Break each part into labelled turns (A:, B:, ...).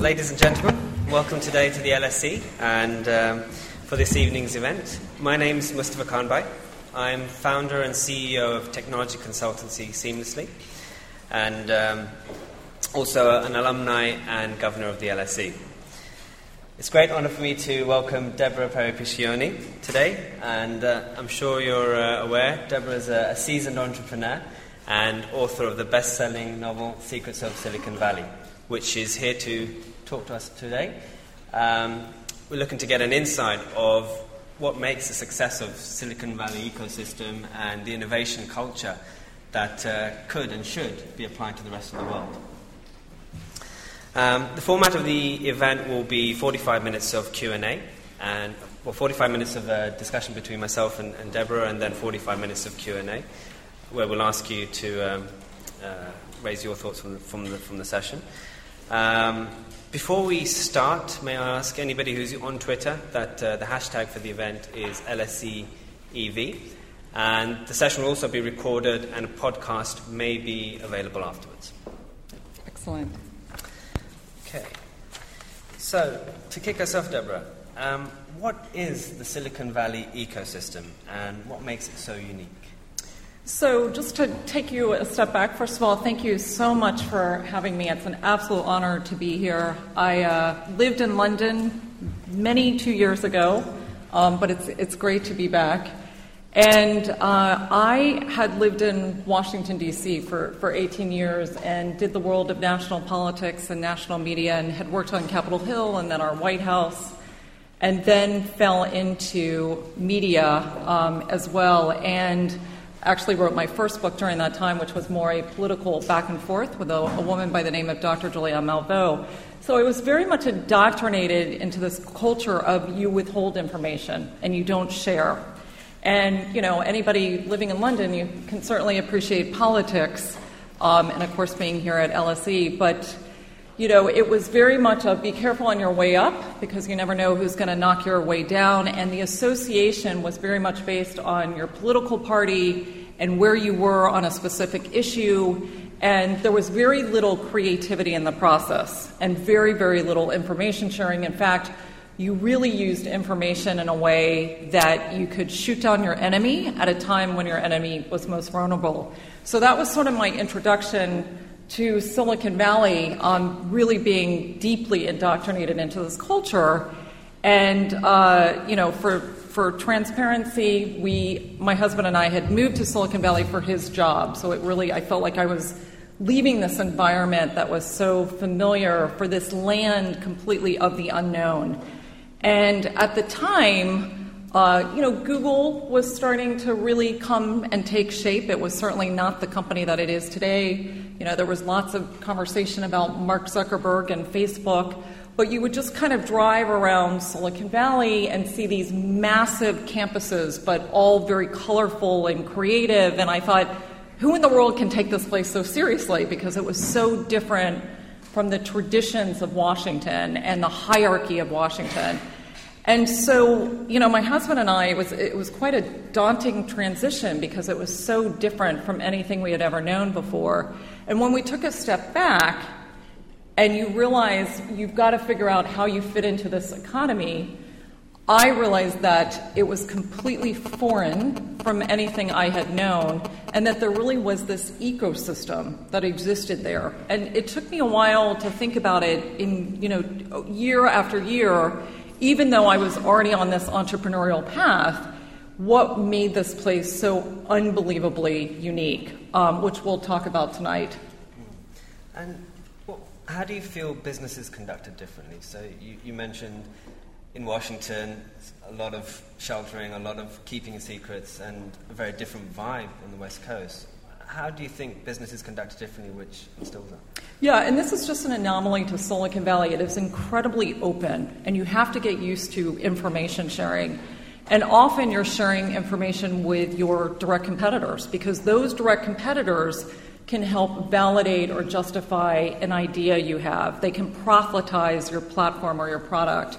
A: ladies and gentlemen, welcome today to the LSE and um, for this evening's event. My name is Mustafa Khanbhai. I'm founder and CEO of technology consultancy Seamlessly and um, also an alumni and governor of the LSE. It's a great honour for me to welcome Deborah Perry-Piscione today, and uh, I'm sure you're uh, aware Deborah is a, a seasoned entrepreneur and author of the best selling novel Secrets of Silicon Valley, which is here to talk to us today. Um, we're looking to get an insight of what makes the success of Silicon Valley ecosystem and the innovation culture that uh, could and should be applied to the rest of the world. Um, the format of the event will be 45 minutes of Q&A and well, 45 minutes of uh, discussion between myself and, and Deborah, and then 45 minutes of Q&A where we'll ask you to um, uh, raise your thoughts from the, from the, from the session. Um, before we start, may I ask anybody who's on Twitter that uh, the hashtag for the event is LSEEV, and the session will also be recorded and a podcast may be available afterwards.
B: Excellent.
A: Okay. So, to kick us off, Deborah, um, what is the Silicon Valley ecosystem and what makes it so unique?
B: So, just to take you a step back, first of all, thank you so much for having me. It's an absolute honor to be here. I uh, lived in London many two years ago, um, but it's, it's great to be back. And uh, I had lived in Washington, D.C. For, for 18 years and did the world of national politics and national media and had worked on Capitol Hill and then our White House, and then fell into media um, as well. And actually wrote my first book during that time, which was more a political back and forth with a, a woman by the name of Dr. Julia Malveaux. So I was very much indoctrinated into this culture of you withhold information and you don't share. And, you know, anybody living in London, you can certainly appreciate politics, um, and of course being here at LSE, but you know, it was very much a be careful on your way up because you never know who's going to knock your way down. And the association was very much based on your political party and where you were on a specific issue. And there was very little creativity in the process and very, very little information sharing. In fact, you really used information in a way that you could shoot down your enemy at a time when your enemy was most vulnerable. So that was sort of my introduction to Silicon Valley on really being deeply indoctrinated into this culture. And, uh, you know, for, for transparency, we, my husband and I had moved to Silicon Valley for his job. So it really, I felt like I was leaving this environment that was so familiar for this land completely of the unknown. And at the time, uh, you know, Google was starting to really come and take shape. It was certainly not the company that it is today. You know, there was lots of conversation about Mark Zuckerberg and Facebook, but you would just kind of drive around Silicon Valley and see these massive campuses, but all very colorful and creative. And I thought, who in the world can take this place so seriously? Because it was so different from the traditions of Washington and the hierarchy of Washington. And so, you know, my husband and I, it was, it was quite a daunting transition because it was so different from anything we had ever known before. And when we took a step back and you realize you've got to figure out how you fit into this economy, I realized that it was completely foreign from anything I had known, and that there really was this ecosystem that existed there. And it took me a while to think about it in, you know, year after year even though I was already on this entrepreneurial path, what made this place so unbelievably unique, um, which we'll talk about tonight.
A: And well, how do you feel business is conducted differently? So you, you mentioned in Washington a lot of sheltering, a lot of keeping secrets, and a very different vibe on the West Coast how do you think business is conducted differently, which instills that?
B: Yeah, and this is just an anomaly to Silicon Valley. It is incredibly open, and you have to get used to information sharing. And often you're sharing information with your direct competitors because those direct competitors can help validate or justify an idea you have. They can proselytize your platform or your product.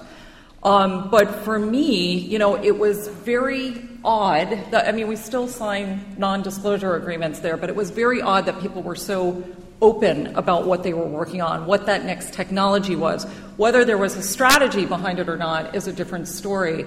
B: Um, but for me, you know, it was very odd. That, I mean, we still sign non disclosure agreements there, but it was very odd that people were so open about what they were working on, what that next technology was. Whether there was a strategy behind it or not is a different story.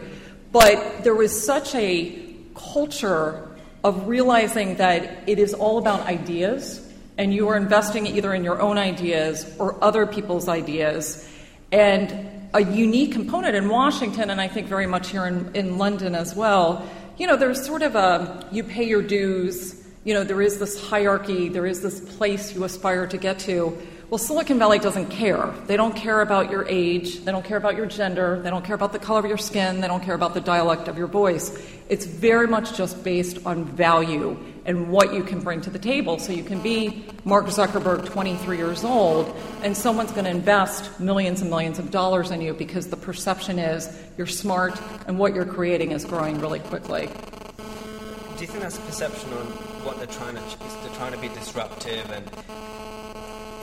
B: But there was such a culture of realizing that it is all about ideas, and you are investing either in your own ideas or other people's ideas. And a unique component in Washington, and I think very much here in, in London as well, you know, there's sort of a you pay your dues you know, there is this hierarchy, there is this place you aspire to get to. Well, Silicon Valley doesn't care. They don't care about your age, they don't care about your gender, they don't care about the color of your skin, they don't care about the dialect of your voice. It's very much just based on value and what you can bring to the table. So you can be Mark Zuckerberg, 23 years old, and someone's going to invest millions and millions of dollars in you because the perception is you're smart and what you're creating is growing really quickly.
A: Do you think that's a perception on what they're trying to they're trying to be disruptive and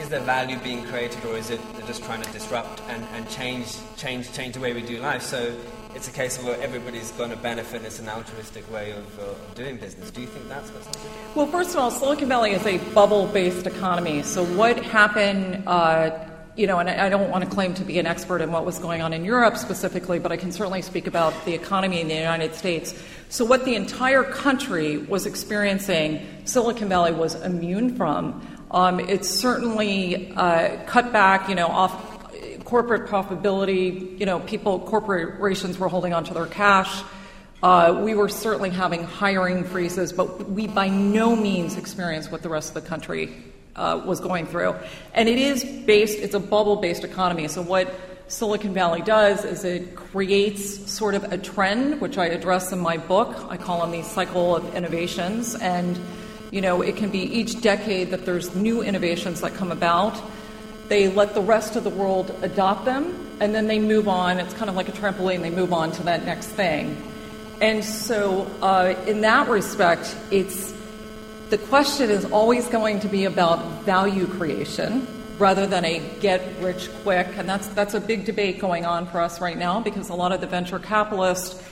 A: is there value being created or is it just trying to disrupt and, and change change change the way we do life so it's a case of where everybody's going to benefit. It's an altruistic way of, uh, doing business. Do you think that's what's do?
B: Well, first of all, Silicon Valley is a bubble-based economy. So what happened? Uh, you know, and I don't want to claim to be an expert in what was going on in Europe specifically, but I can certainly speak about the economy in the United States. So, what the entire country was experiencing, Silicon Valley was immune from. Um, it certainly uh, cut back, you know, off corporate profitability. You know, people, corporations were holding onto their cash. Uh, we were certainly having hiring freezes, but we by no means experienced what the rest of the country uh, was going through. And it is based, it's a bubble based economy. So, what Silicon Valley does is it creates sort of a trend, which I address in my book. I call them the cycle of innovations. And, you know, it can be each decade that there's new innovations that come about. They let the rest of the world adopt them, and then they move on. It's kind of like a trampoline, they move on to that next thing. And so, uh, in that respect, it's the question is always going to be about value creation rather than a get rich quick. And that's, that's a big debate going on for us right now because a lot of the venture capitalists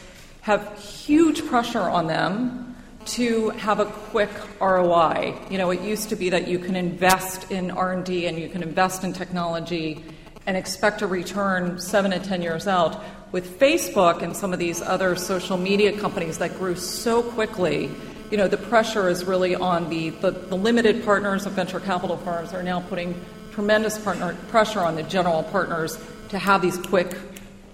B: have huge pressure on them to have a quick ROI. You know, it used to be that you can invest in R&D and you can invest in technology and expect a return 7 to 10 years out. With Facebook and some of these other social media companies that grew so quickly, you know, the pressure is really on the, the, the limited partners of venture capital firms are now putting tremendous partner, pressure on the general partners to have these quick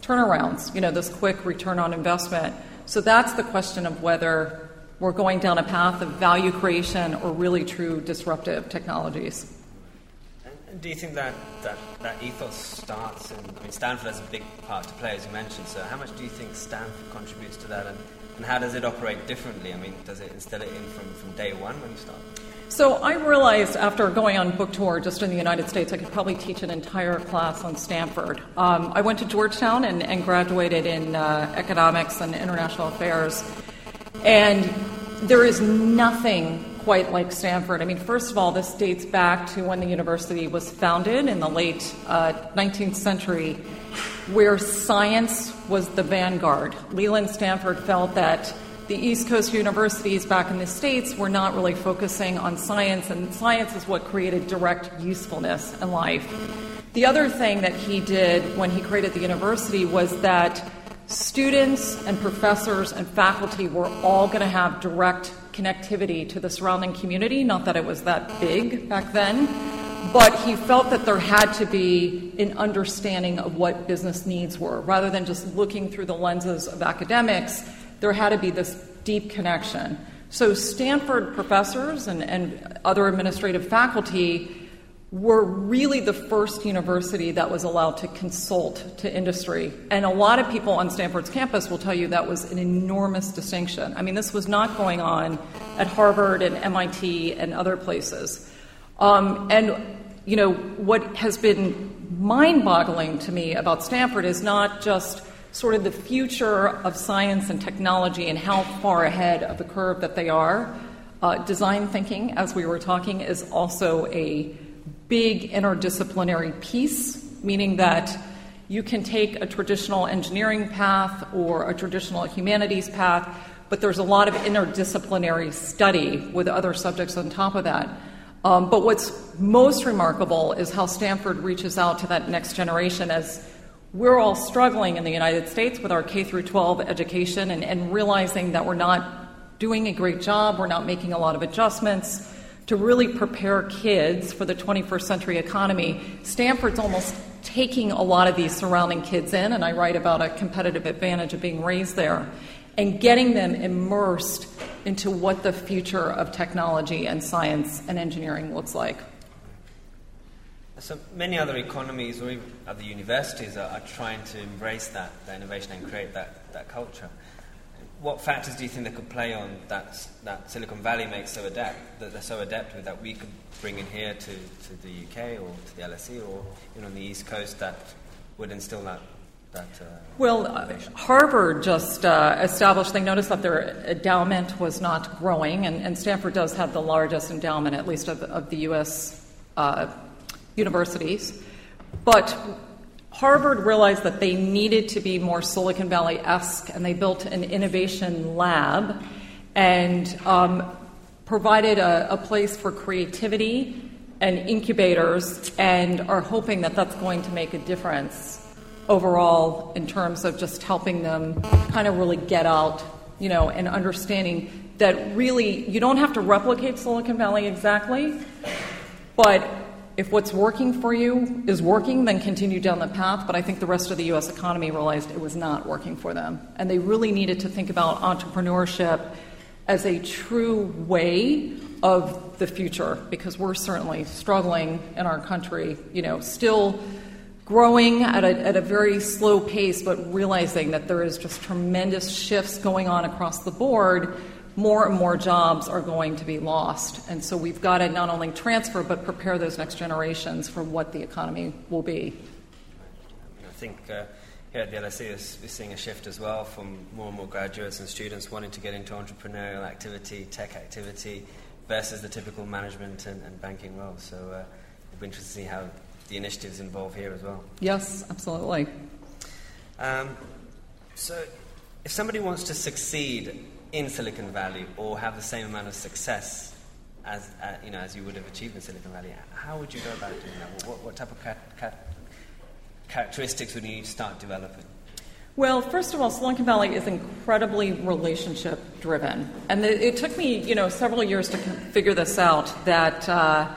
B: turnarounds, you know, this quick return on investment. So that's the question of whether we're going down a path of value creation or really true disruptive technologies.
A: do you think that, that, that ethos starts in, I mean, Stanford has a big part to play, as you mentioned, so how much do you think Stanford contributes to that, and, and how does it operate differently? I mean, does it instill it in from, from day one when you start?
B: So I realized after going on book tour just in the United States, I could probably teach an entire class on Stanford. Um, I went to Georgetown and, and graduated in uh, economics and international affairs. And there is nothing quite like Stanford. I mean, first of all, this dates back to when the university was founded in the late uh, 19th century, where science was the vanguard. Leland Stanford felt that the East Coast universities back in the States were not really focusing on science, and science is what created direct usefulness in life. The other thing that he did when he created the university was that students and professors and faculty were all going to have direct connectivity to the surrounding community. Not that it was that big back then, but he felt that there had to be an understanding of what business needs were rather than just looking through the lenses of academics there had to be this deep connection. So, Stanford professors and, and other administrative faculty were really the first university that was allowed to consult to industry. And a lot of people on Stanford's campus will tell you that was an enormous distinction. I mean, this was not going on at Harvard and MIT and other places. Um, and, you know, what has been mind boggling to me about Stanford is not just sort of the future of science and technology and how far ahead of the curve that they are. Uh, design thinking, as we were talking, is also a big interdisciplinary piece, meaning that you can take a traditional engineering path or a traditional humanities path, but there's a lot of interdisciplinary study with other subjects on top of that. Um, but what's most remarkable is how Stanford reaches out to that next generation as we're all struggling in the United States with our K through 12 education and, and realizing that we're not doing a great job, we're not making a lot of adjustments to really prepare kids for the 21st century economy. Stanford's almost taking a lot of these surrounding kids in, and I write about a competitive advantage of being raised there, and getting them immersed into what the future of technology and science and engineering looks like.
A: So many other economies or even other universities are, are trying to embrace that, that innovation and create that, that culture. What factors do you think they could play on that, that Silicon Valley makes so adept, that they're so adept with that we could bring in here to, to the UK or to the LSE or even on the East Coast that would instill that that, uh,
B: well, uh, Harvard just uh, established, they noticed that their endowment was not growing, and, and Stanford does have the largest endowment, at least of, of the U.S. Uh, universities. But Harvard realized that they needed to be more Silicon Valley esque, and they built an innovation lab and um, provided a, a place for creativity and incubators, and are hoping that that's going to make a difference overall in terms of just helping them kind of really get out, you know, and understanding that really you don't have to replicate Silicon Valley exactly, but if what's working for you is working, then continue down the path. But I think the rest of the U.S. economy realized it was not working for them. And they really needed to think about entrepreneurship as a true way of the future because we're certainly struggling in our country, you know, still growing at a, at a very slow pace, but realizing that there is just tremendous shifts going on across the board more and more jobs are going to be lost. And so we've got to not only transfer, but prepare those next generations for what the economy will be.
A: I think uh, here at the LSE, we're seeing a shift as well from more and more graduates and students wanting to get into entrepreneurial activity, tech activity, versus the typical management and, and banking role. So uh, it'll be interesting to see how the initiatives involve here as well.
B: Yes, absolutely.
A: Um, so if somebody wants to succeed in Silicon Valley or have the same amount of success as, uh, you know, as you would have achieved in Silicon Valley, how would you go about doing that? What, what type of characteristics would you need to start developing?
B: Well, first of all, Silicon Valley is incredibly relationship driven. And it took me, you know, several years to figure this out that, uh,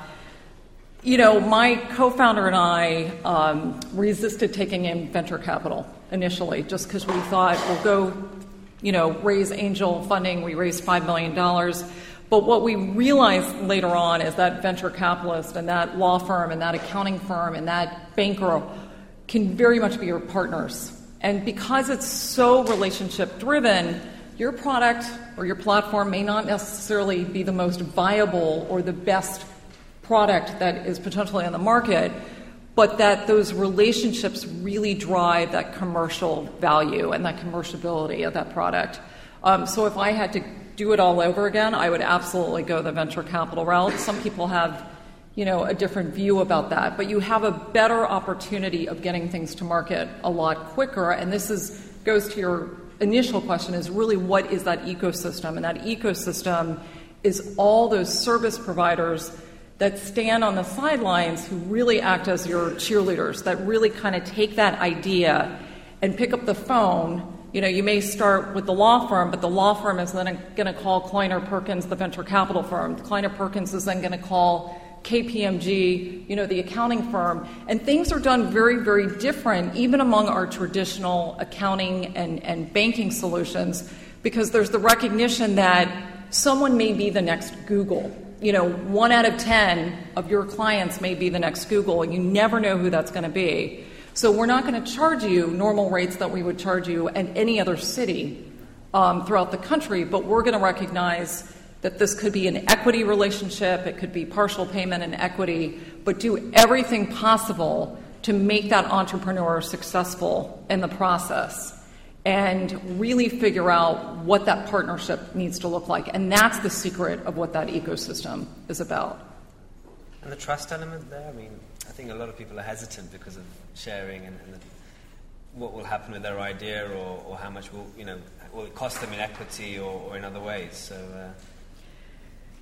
B: you know, my co founder and I um, resisted taking in venture capital initially just because we thought we'll go you know, raise angel funding. We raised $5 million. But what we realized later on is that venture capitalist and that law firm and that accounting firm and that banker can very much be your partners. And because it's so relationship driven, your product or your platform may not necessarily be the most viable or the best product that is potentially on the market, but that those relationships really drive that commercial value and that commerciability of that product. Um, so if I had to do it all over again, I would absolutely go the venture capital route. Some people have, you know, a different view about that, but you have a better opportunity of getting things to market a lot quicker. And this is goes to your initial question: is really what is that ecosystem? And that ecosystem is all those service providers that stand on the sidelines who really act as your cheerleaders, that really kind of take that idea and pick up the phone. You know, you may start with the law firm, but the law firm is then going to call Kleiner Perkins, the venture capital firm. Kleiner Perkins is then going to call KPMG, you know, the accounting firm. And things are done very, very different, even among our traditional accounting and, and banking solutions, because there's the recognition that someone may be the next Google you know, one out of 10 of your clients may be the next Google, you never know who that's going to be. So we're not going to charge you normal rates that we would charge you in any other city um, throughout the country, but we're going to recognize that this could be an equity relationship, it could be partial payment and equity, but do everything possible to make that entrepreneur successful in the process and really figure out what that partnership needs to look like. And that's the secret of what that ecosystem is about.
A: And the trust element there, I mean, I think a lot of people are hesitant because of sharing and, and the, what will happen with their idea or, or, how much will, you know, will it cost them in equity or, or in other ways. So, uh,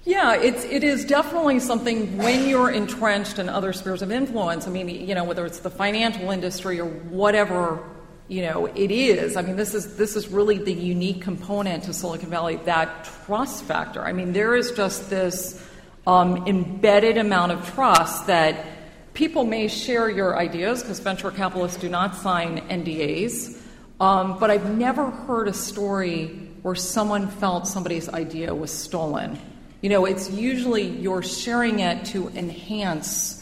B: Yeah, it's, it is definitely something when you're entrenched in other spheres of influence. I mean, you know, whether it's the financial industry or whatever, you know, it is. I mean, this is, this is really the unique component to Silicon Valley, that trust factor. I mean, there is just this um, embedded amount of trust that people may share your ideas because venture capitalists do not sign NDAs. Um, but I've never heard a story where someone felt somebody's idea was stolen. You know, it's usually you're sharing it to enhance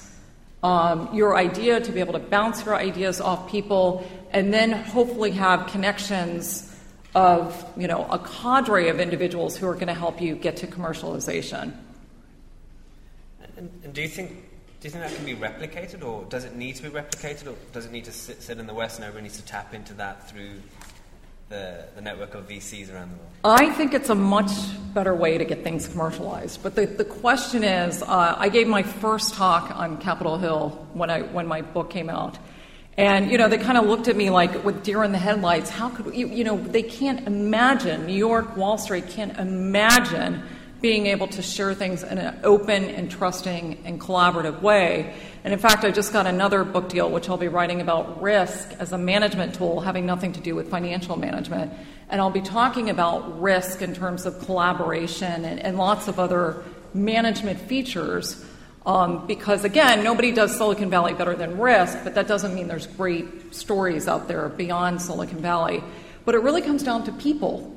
B: um, your idea, to be able to bounce your ideas off people, and then hopefully have connections of, you know, a cadre of individuals who are going to help you get to commercialization.
A: And, and do you think do you think that can be replicated, or does it need to be replicated, or does it need to sit, sit in the West and everyone needs to tap into that through the, the network of VCs around the world?
B: I think it's a much better way to get things commercialized. But the, the question is uh, I gave my first talk on Capitol Hill when, I, when my book came out. And, you know, they kind of looked at me like with deer in the headlights. How could, you, you know, they can't imagine, New York, Wall Street can't imagine being able to share things in an open and trusting and collaborative way. And in fact, I just got another book deal, which I'll be writing about risk as a management tool having nothing to do with financial management. And I'll be talking about risk in terms of collaboration and, and lots of other management features. Um, because again, nobody does Silicon Valley better than risk, but that doesn't mean there's great stories out there beyond Silicon Valley. But it really comes down to people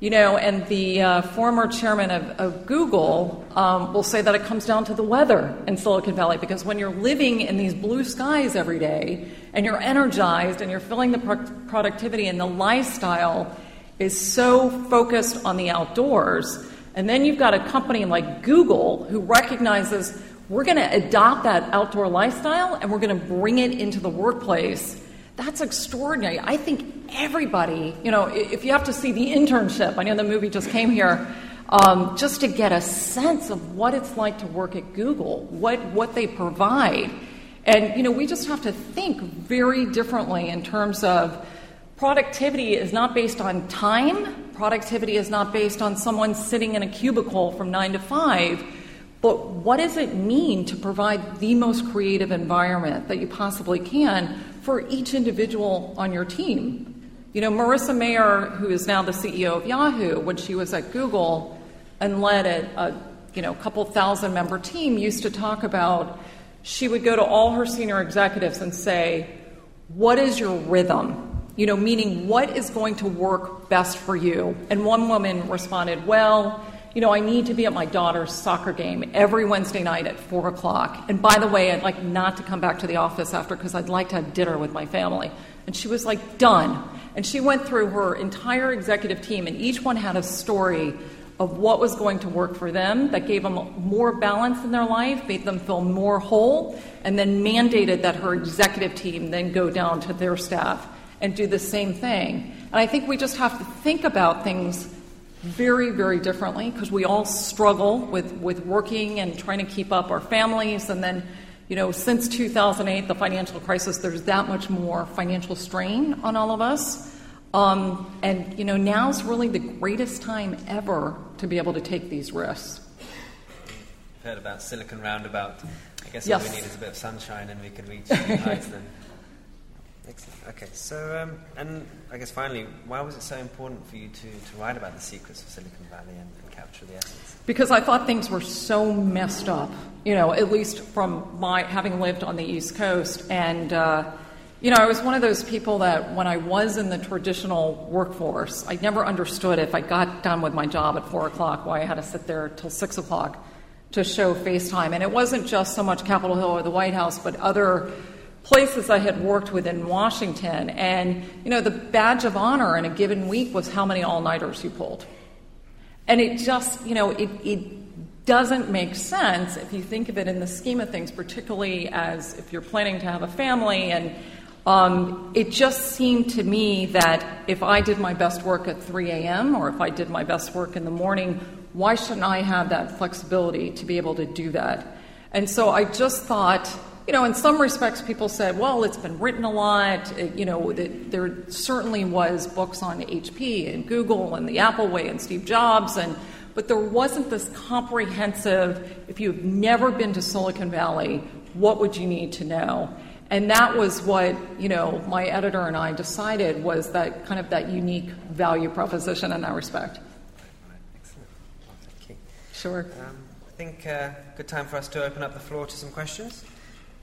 B: you know, and the uh, former chairman of, of Google um, will say that it comes down to the weather in Silicon Valley because when you're living in these blue skies every day and you're energized and you're feeling the pro- productivity and the lifestyle is so focused on the outdoors, and then you've got a company like Google who recognizes we're going to adopt that outdoor lifestyle and we're going to bring it into the workplace that's extraordinary. I think everybody, you know, if you have to see the internship, I know the movie just came here, um, just to get a sense of what it's like to work at Google, what, what they provide. And, you know, we just have to think very differently in terms of productivity is not based on time, productivity is not based on someone sitting in a cubicle from nine to five. But what does it mean to provide the most creative environment that you possibly can for each individual on your team. You know, Marissa Mayer, who is now the CEO of Yahoo, when she was at Google and led a, a you know, couple thousand member team, used to talk about she would go to all her senior executives and say, What is your rhythm? You know, meaning what is going to work best for you? And one woman responded, Well, you know, I need to be at my daughter's soccer game every Wednesday night at 4 o'clock. And by the way, I'd like not to come back to the office after because I'd like to have dinner with my family. And she was like, done. And she went through her entire executive team, and each one had a story of what was going to work for them that gave them more balance in their life, made them feel more whole, and then mandated that her executive team then go down to their staff and do the same thing. And I think we just have to think about things very, very differently because we all struggle with, with working and trying to keep up our families. And then, you know, since 2008, the financial crisis, there's that much more financial strain on all of us. Um, and, you know, now's really the greatest time ever to be able to take these risks.
A: I've heard about Silicon Roundabout. I guess
B: yes.
A: all we need is a bit of sunshine and we can reach the heights then. Excellent. Okay, so, um, and I guess finally, why was it so important for you to, to write about the secrets of Silicon Valley and, and capture the essence?
B: Because I thought things were so messed up, you know, at least from my having lived on the East Coast. And, uh, you know, I was one of those people that when I was in the traditional workforce, I never understood if I got done with my job at 4 o'clock why I had to sit there till 6 o'clock to show FaceTime. And it wasn't just so much Capitol Hill or the White House, but other places I had worked with in Washington. And, you know, the badge of honor in a given week was how many all nighters you pulled. And it just, you know, it, it doesn't make sense if you think of it in the scheme of things, particularly as if you're planning to have a family. And um, it just seemed to me that if I did my best work at 3 a.m. or if I did my best work in the morning, why shouldn't I have that flexibility to be able to do that? And so I just thought, you know, in some respects, people said, well, it's been written a lot. It, you know, it, there certainly was books on HP and Google and the Apple way and Steve Jobs, and but there wasn't this comprehensive, if you've never been to Silicon Valley, what would you need to know? And that was what, you know, my editor and I decided was that kind of that unique value proposition in that respect.
A: Excellent. Thank you.
B: Sure.
A: Um, I think uh, good time for us to open up the floor to some questions.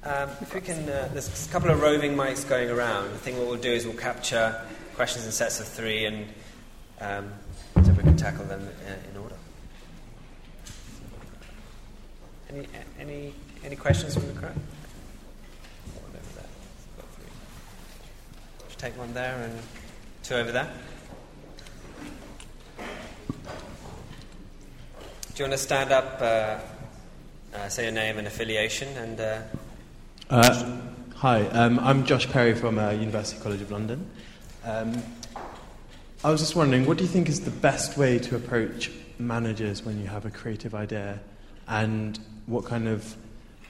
A: Um, if we can, uh, there's a couple of roving mics going around. I think what we'll do is we'll capture questions in sets of three, and um, so we can tackle them uh, in order. Any any any questions from the crowd? Take one there and two over there. Do you want to stand up, uh, uh, say your name and affiliation, and uh,
C: hi, um, I'm Josh Perry from uh, University College of London. Um, I was just wondering, what do you think is the best way to approach managers when you have a creative idea, and what kind of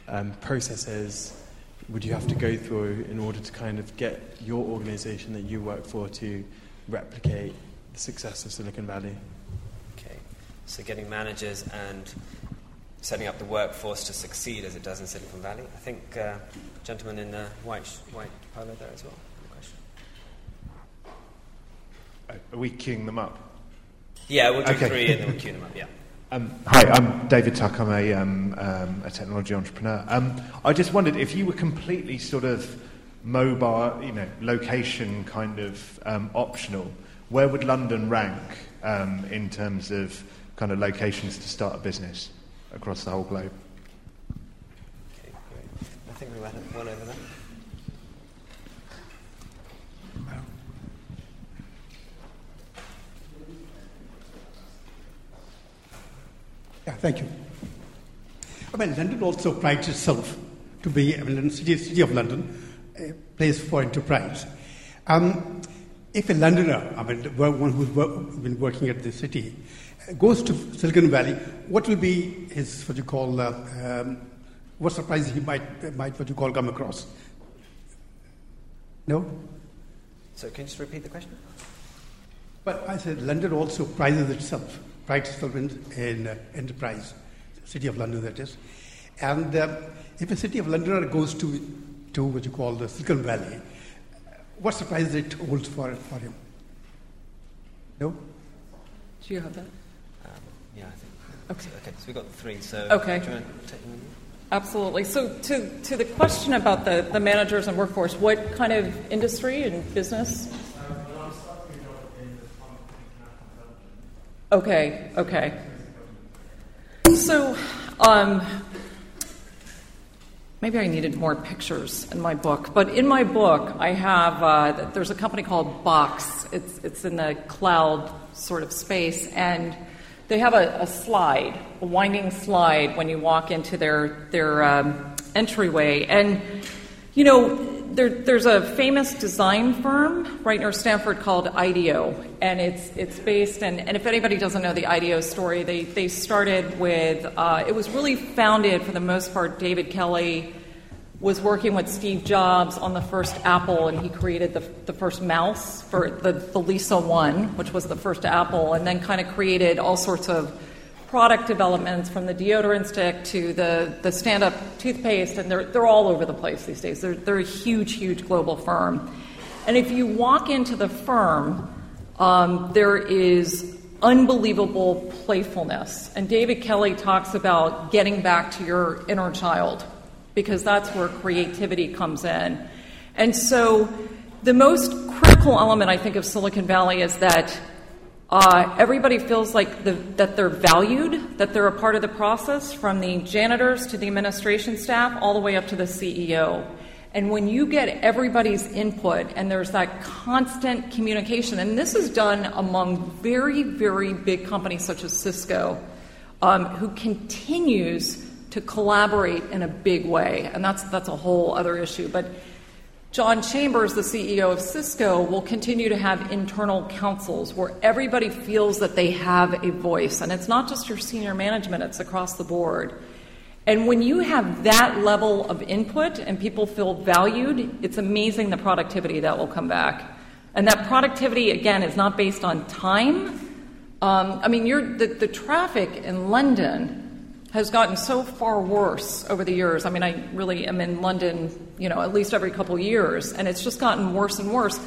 C: um, processes would you have to go through in order to kind of get your organisation that you work for to replicate the success of Silicon Valley?
A: okay, so getting managers and setting up the workforce to succeed as it does in Silicon Valley? I think uh, gentleman in the white sh- white polo there as well. Question.
D: Are we queuing them up?
A: Yeah, we'll do
D: Okay.
A: three and then we'll queue them up. Yeah.
D: Um, hi, I'm David Tuck. I'm a, um, um, a technology entrepreneur. Um, I just wondered if you were completely sort of mobile, you know, location kind of um, optional, where would London rank um, in terms of kind of locations to start a business across the whole globe?
A: Okay, great. I think we had one over there.
E: Yeah, thank you. I mean, London also prides itself to be, I mean, city, city of London, a place for enterprise. Um, if a Londoner, I mean, one who's work, been working at the city, goes to Silicon Valley, what will be his, what you call, uh, um, what surprise he might, might, what you call, come across? No?
A: So can you just repeat the question?
E: But I said London also prizes itself, prides itself in, in uh, enterprise, city of London that is. And uh, if a city of Londoner goes to, to what you call the Silicon Valley, what surprises it holds for, for him? No?
B: Do you have that?
A: Yeah, I think.
B: Okay.
A: Okay, so we've got three. So
B: Okay.
A: do you want to take them?
B: Absolutely. So, to, to the question about the, the managers and workforce, what kind of industry and business? Okay, okay. So, um, maybe I needed more pictures in my book, but in my book, I have uh, there's a company called Box. It's it's in the cloud sort of space, and they have a, a slide, a winding slide when you walk into their their um, entryway, and you know. There, there's a famous design firm right near Stanford called IDEO, and it's it's based. And, and if anybody doesn't know the IDEO story, they they started with uh, it was really founded for the most part. David Kelley was working with Steve Jobs on the first Apple, and he created the, the first mouse for the, the Lisa One, which was the first Apple, and then kind of created all sorts of product developments from the deodorant stick to the, the stand up toothpaste, and they're, they're all over the place these days. They're, they're a huge, huge global firm. And if you walk into the firm, um, there is unbelievable playfulness. And David Kelley talks about getting back to your inner child because that's where creativity comes in. And so the most critical element, I think, of Silicon Valley is that uh, everybody feels like the, that they're valued, that they're a part of the process, from the janitors to the administration staff, all the way up to the CEO. And when you get everybody's input and there's that constant communication, and this is done among very, very big companies such as Cisco, um, who continues to collaborate in a big way, and that's that's a whole other issue. But John Chambers, the CEO of Cisco, will continue to have internal councils where everybody feels that they have a voice, and it's not just your senior management; it's across the board. And when you have that level of input and people feel valued, it's amazing the productivity that will come back. And that productivity, again, is not based on time, Um, I mean, the, the traffic in London has gotten so far worse over the years. I mean, I really am in London, you know, at least every couple years, and it's just gotten worse and worse.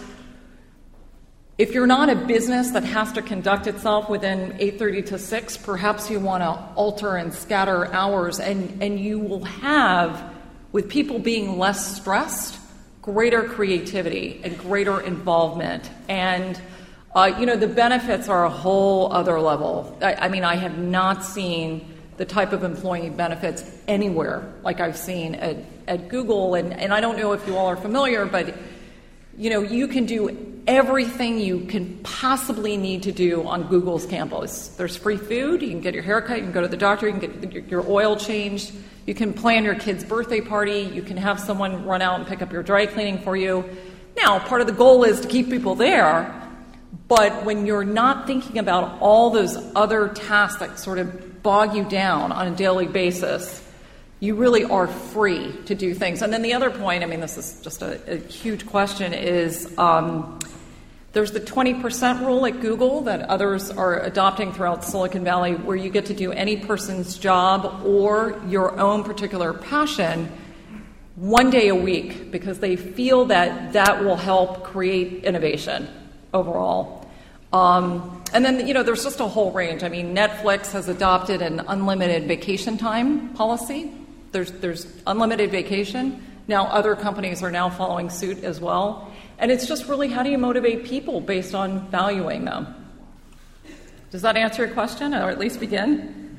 B: If you're not a business that has to conduct itself within 8:30 to 6, perhaps you want to alter and scatter hours and and you will have with people being less stressed, greater creativity and greater involvement and uh, you know, the benefits are a whole other level. I, I mean, I have not seen the type of employee benefits anywhere like I've seen at, at Google. And, and I don't know if you all are familiar, but you know, you can do everything you can possibly need to do on Google's campus. There's free food, you can get your haircut, you can go to the doctor, you can get your oil changed, you can plan your kid's birthday party, you can have someone run out and pick up your dry cleaning for you. Now, part of the goal is to keep people there, but when you're not thinking about all those other tasks that sort of bog you down on a daily basis, you really are free to do things. And then the other point, I mean, this is just a, a huge question, is um, there's the 20% rule at Google that others are adopting throughout Silicon Valley, where you get to do any person's job or your own particular passion one day a week because they feel that that will help create innovation overall. Um, and then, you know, there's just a whole range. I mean, Netflix has adopted an unlimited vacation time policy. There's, there's unlimited vacation. Now, other companies are now following suit as well. And it's just really how do you motivate people based on valuing them? Does that answer your question, or at least begin?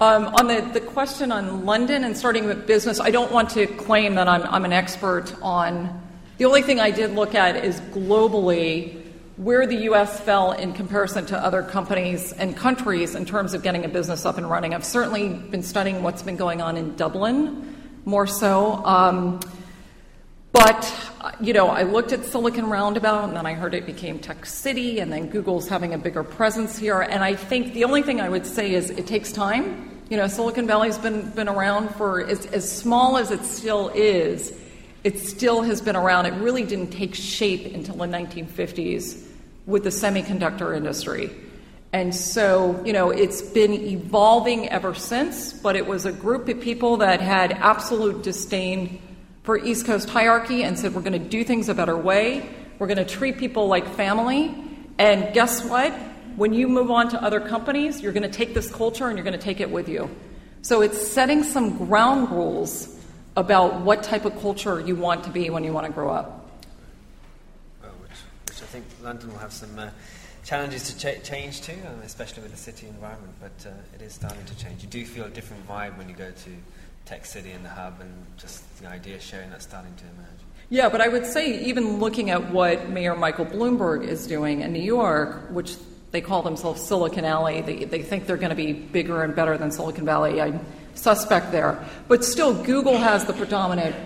B: Um, on the, the question on London and starting with business, I don't want to claim that I'm, I'm an expert on. The only thing I did look at is globally where the U.S. fell in comparison to other companies and countries in terms of getting a business up and running. I've certainly been studying what's been going on in Dublin more so. Um, but, you know, I looked at Silicon Roundabout and then I heard it became Tech City and then Google's having a bigger presence here. And I think the only thing I would say is it takes time. You know, Silicon Valley's been, been around for as, as small as it still is, it still has been around. It really didn't take shape until the 1950s with the semiconductor industry. And so, you know, it's been evolving ever since, but it was a group of people that had absolute disdain for East Coast hierarchy and said, we're going to do things a better way. We're going to treat people like family. And guess what? When you move on to other companies, you're going to take this culture and you're going to take it with you. So it's setting some ground rules about what type of culture you want to be when you want to grow up
A: think London will have some uh, challenges to ch- change too, um, especially with the city environment. But uh, it is starting to change. You do feel a different vibe when you go to Tech City and the hub, and just the idea sharing that's starting to emerge.
B: Yeah, but I would say even looking at what Mayor Michael Bloomberg is doing in New York, which they call themselves Silicon Alley, they, they think they're going to be bigger and better than Silicon Valley. I suspect there. But still, Google has the predominant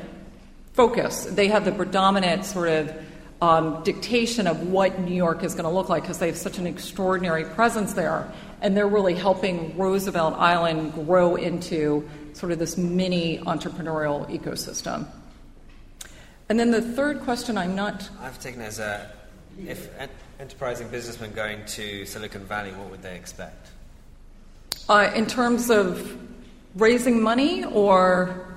B: focus. They have the predominant sort of um, dictation of what New York is going to look like because they have such an extraordinary presence there. And they're really helping Roosevelt Island grow into sort of this mini entrepreneurial ecosystem. And then the third question I'm not.
A: I've taken as a if enterprising businessmen going to Silicon Valley, what would they expect?
B: Uh, in terms of raising money or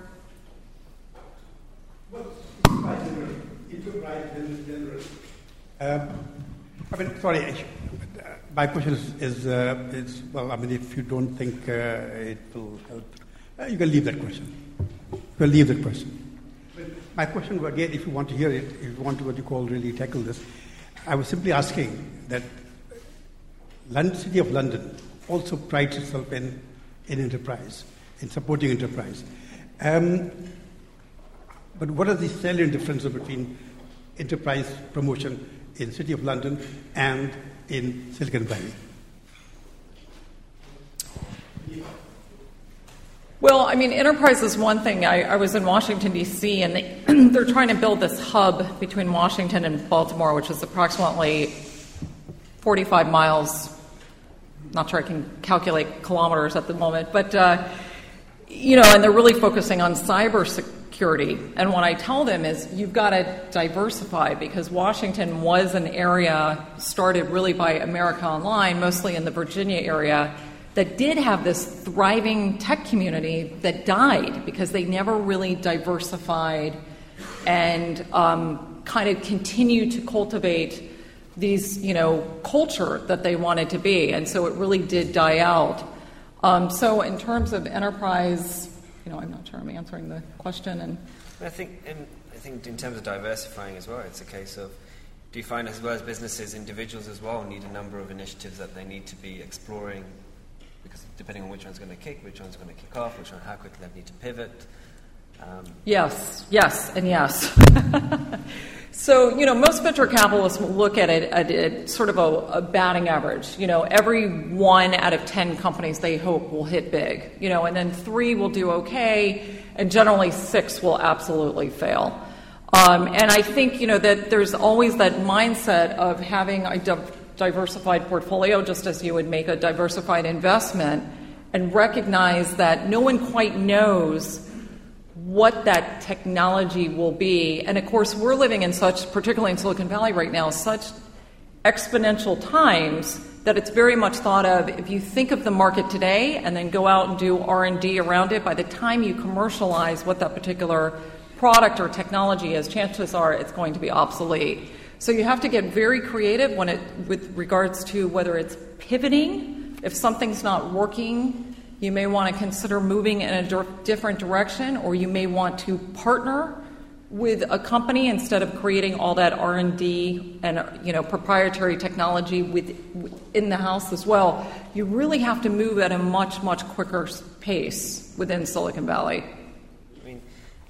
E: Um, I mean, sorry, my question is, is, uh, is, well, I mean, if you don't think uh, it will help, uh, you can leave that question. You can leave that question. My question, again, if you want to hear it, if you want to what you call really tackle this, I was simply asking that London, City of London also prides itself in, in enterprise, in supporting enterprise. Um, but what are the salient differences between enterprise promotion in City of London and in Silicon Valley.
B: Well, I mean, enterprise is one thing. I, I was in Washington, D.C., and they, they're trying to build this hub between Washington and Baltimore, which is approximately 45 miles. Not sure I can calculate kilometers at the moment, but, uh, you know, and they're really focusing on cyber And what I tell them is you've got to diversify because Washington was an area started really by America Online, mostly in the Virginia area, that did have this thriving tech community that died because they never really diversified and um, kind of continued to cultivate these, you know, culture that they wanted to be. And so it really did die out. Um, so in terms of enterprise, you know, I'm not sure I'm answering the question. And
A: I think, in, I think in terms of diversifying as well, it's a case of do you find as well as businesses, individuals as well need a number of initiatives that they need to be exploring because depending on which one's going to kick, which one's going to kick off, which one, how quickly they need to pivot.
B: Um, yes, yes, and yes. so, you know, most venture capitalists will look at it at, at sort of a, a, batting average. You know, every one out of 10 companies they hope will hit big, you know, and then three will do okay, and generally six will absolutely fail. Um, and I think, you know, that there's always that mindset of having a di- diversified portfolio, just as you would make a diversified investment, and recognize that no one quite knows what that technology will be. And of course, we're living in such, particularly in Silicon Valley right now, such exponential times that it's very much thought of if you think of the market today and then go out and do r&d around it by the time you commercialize what that particular product or technology is chances are it's going to be obsolete so you have to get very creative when it with regards to whether it's pivoting if something's not working you may want to consider moving in a different direction, or you may want to partner with a company instead of creating all that R&D and you know proprietary technology within the house as well. You really have to move at a much much quicker pace within Silicon Valley.
A: I mean,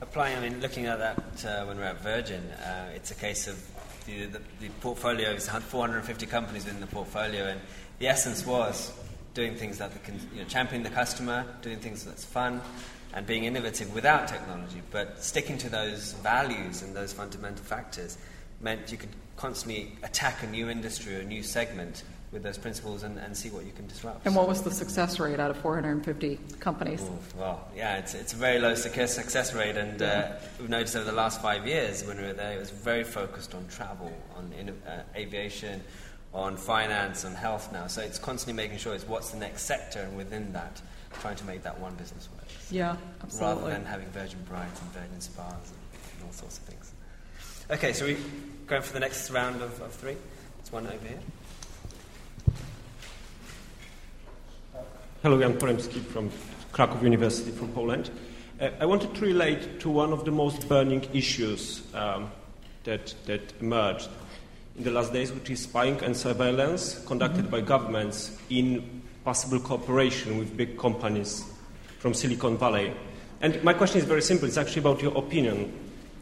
A: applying. I mean, looking at that uh, when we're at Virgin, uh, it's a case of the, the, the portfolio is 450 companies within the portfolio, and the essence was doing things that can you know, champion the customer, doing things that's fun, and being innovative without technology. But sticking to those values and those fundamental factors meant you could constantly attack a new industry or a new segment with those principles and, and see what you can disrupt.
B: And what was the success rate out of 450 companies?
A: Ooh, well, yeah, it's, it's a very low success rate, and uh, we've noticed over the last five years when we were there, it was very focused on travel, on uh, aviation, on finance and health now. So it's constantly making sure it's what's the next sector, and within that, trying to make that one business work.
B: Yeah, absolutely.
A: Rather than having Virgin Brides and Virgin Spas and, all sorts of things. Okay, so we're going for the next round of, of three. There's one over here.
F: Hello, Jan Poremski from Krakow University from Poland. Uh, I wanted to relate to one of the most burning issues um, that, that emerged in the last days, which is spying and surveillance conducted mm-hmm. by governments in possible cooperation with big companies from Silicon Valley. And my question is very simple. It's actually about your opinion.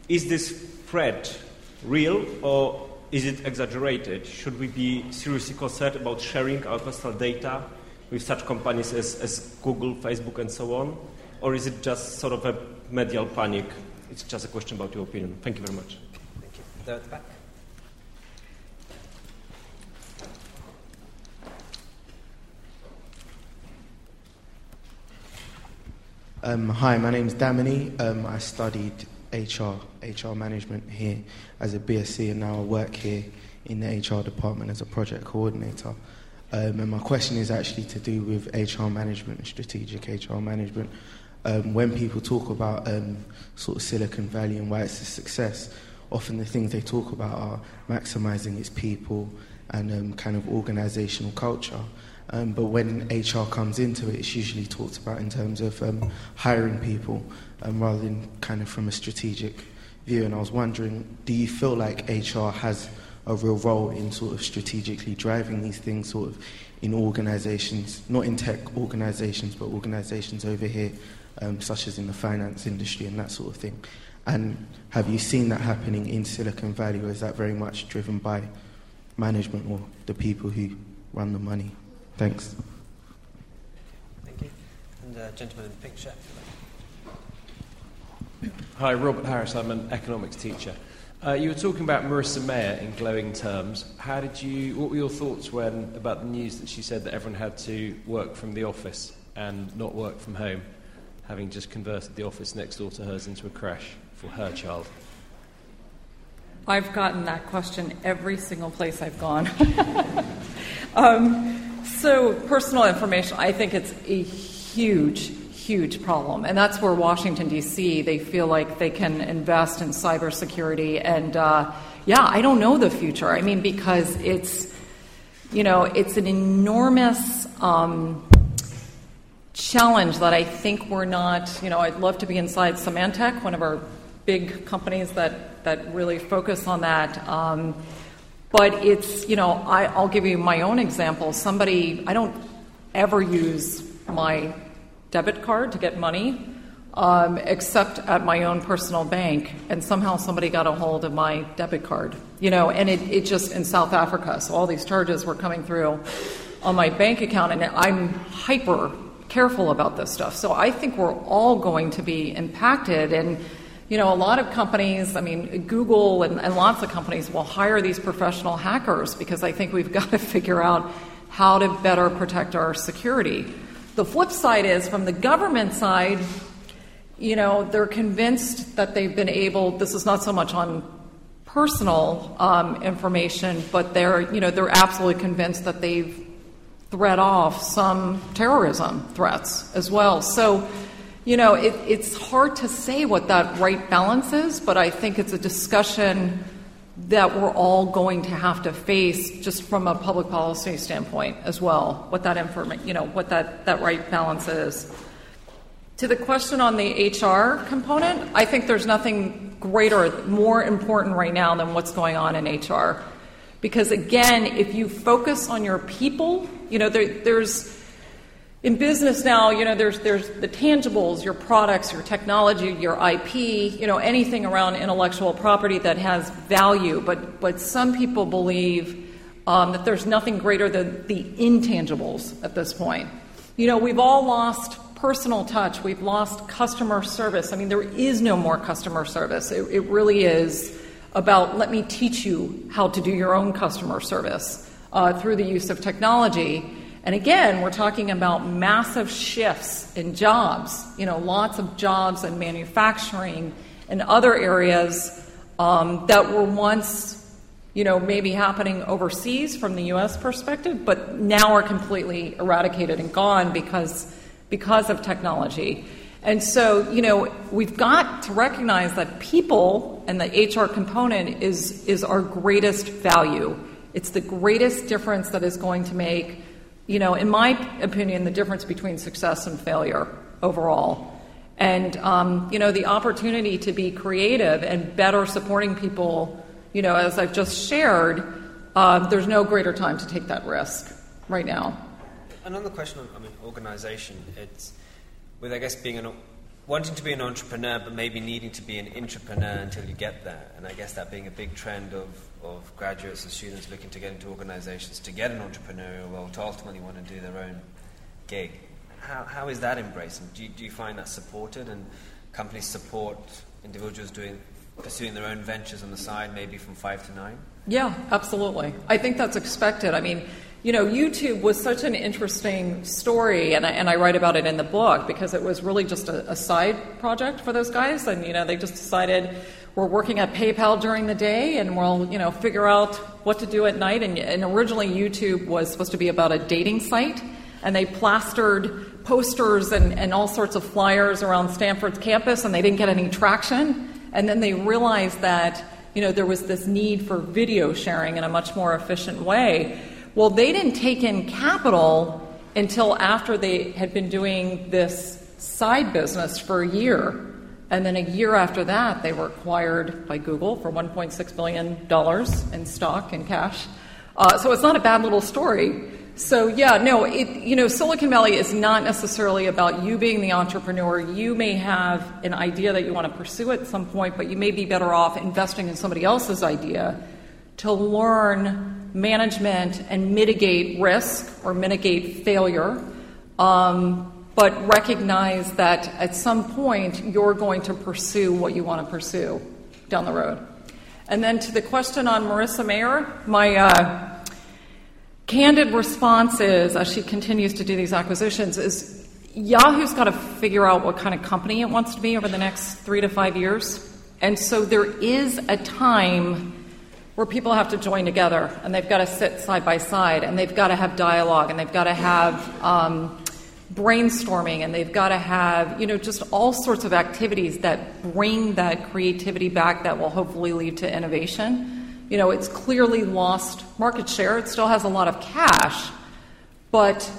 F: Is this threat real or is it exaggerated? Should we be seriously concerned about sharing our personal data with such companies as, as Google, Facebook, and so on? Or is it just sort of a medial panic? It's just a question about your opinion. Thank you very much.
A: Thank you. There at the back.
G: Um, hi, my name is Damini. Um, I studied HR, HR management here as a BSc, and now I work here in the HR department as a project coordinator. Um, and my question is actually to do with HR management and strategic HR management. Um, when people talk about um, sort of Silicon Valley and why it's a success, often the things they talk about are maximizing its people and um, kind of organizational culture. Um, but when HR comes into it, it's usually talked about in terms of um, hiring people um, rather than kind of from a strategic view. And I was wondering, do you feel like HR has a real role in sort of strategically driving these things sort of in organizations, not in tech organizations, but organizations over here, um, such as in the finance industry and that sort of thing? And have you seen that happening in Silicon Valley, or is that very much driven by management or the people who run the money? Thanks.
A: Thank you. And uh, gentleman in the pink shirt.
H: Hi, Robert Harris. I'm an economics teacher. Uh, you were talking about Marissa Mayer in glowing terms. How did you? What were your thoughts when about the news that she said that everyone had to work from the office and not work from home? having just converted the office next door to hers into a crash for her child?
B: I've gotten that question every single place I've gone. um, so, personal information, I think it's a huge, huge problem. And that's where Washington, D.C., they feel like they can invest in cybersecurity. And uh, yeah, I don't know the future. I mean, because it's, you know, it's an enormous. Um, challenge that I think we're not, you know, I'd love to be inside Symantec, one of our big companies that, that really focus on that. Um, but it's, you know, I, will give you my own example. Somebody, I don't ever use my debit card to get money, um, except at my own personal bank, and somehow somebody got a hold of my debit card, you know, and it, it just in South Africa. So all these charges were coming through on my bank account, and I'm hyper careful about this stuff. So I think we're all going to be impacted. And, you know, a lot of companies, I mean, Google and, and lots of companies will hire these professional hackers because I think we've got to figure out how to better protect our security. The flip side is from the government side, you know, they're convinced that they've been able, this is not so much on personal um, information, but they're, you know, they're absolutely convinced that they've thread off some terrorism threats as well. So, you know, it, it's hard to say what that right balance is, but I think it's a discussion that we're all going to have to face just from a public policy standpoint as well, what that information, you know, what that, that right balance is. To the question on the HR component, I think there's nothing greater, more important right now than what's going on in HR. Because again, if you focus on your people, you know, there, there's in business now, you know, there's there's the tangibles, your products, your technology, your IP, you know, anything around intellectual property that has value. But but some people believe um, that there's nothing greater than the intangibles at this point. You know, we've all lost personal touch. We've lost customer service. I mean, there is no more customer service. It, it really is about let me teach you how to do your own customer service uh, through the use of technology. And again, we're talking about massive shifts in jobs, you know, lots of jobs in manufacturing and other areas um, that were once, you know, maybe happening overseas from the U.S. perspective, but now are completely eradicated and gone because, because of technology. And so, you know, we've got to recognize that people and the HR component is, is our greatest value. It's the greatest difference that is going to make, you know, in my opinion, the difference between success and failure overall. And, um, you know, the opportunity to be creative and better supporting people, you know, as I've just shared, uh, there's no greater time to take that risk right now.
A: And on the question of, I mean, organization, it's with I guess being an wanting to be an entrepreneur, but maybe needing to be an entrepreneur until you get there. And I guess that being a big trend of, of graduates and students looking to get into organizations to get an entrepreneurial role, to ultimately want to do their own gig. How, how is that embraced? Do you, do you find that supported and companies support individuals doing pursuing their own ventures on the side, maybe from five to nine?
B: Yeah, absolutely. I think that's expected. I mean, you know, YouTube was such an interesting story, and I, and I write about it in the book because it was really just a, a side project for those guys. And, you know, they just decided we're working at PayPal during the day and we'll, you know, figure out what to do at night. And, and originally, YouTube was supposed to be about a dating site, and they plastered posters and, and all sorts of flyers around Stanford's campus, and they didn't get any traction. And then they realized that, you know, there was this need for video sharing in a much more efficient way. Well, they didn't take in capital until after they had been doing this side business for a year. And then a year after that, they were acquired by Google for $1.6 billion in stock and cash. Uh, so it's not a bad little story. So yeah, no, it, you know, Silicon Valley is not necessarily about you being the entrepreneur. You may have an idea that you want to pursue at some point, but you may be better off investing in somebody else's idea to learn management and mitigate risk or mitigate failure, um, but recognize that at some point you're going to pursue what you want to pursue down the road. And then to the question on Marissa Mayer, my uh, candid response is, as she continues to do these acquisitions, is Yahoo's got to figure out what kind of company it wants to be over the next three to five years. And so there is a time where people have to join together and they've got to sit side by side and they've got to have dialogue and they've got to have um, brainstorming and they've got to have, you know, just all sorts of activities that bring that creativity back that will hopefully lead to innovation. You know, it's clearly lost market share. It still has a lot of cash, but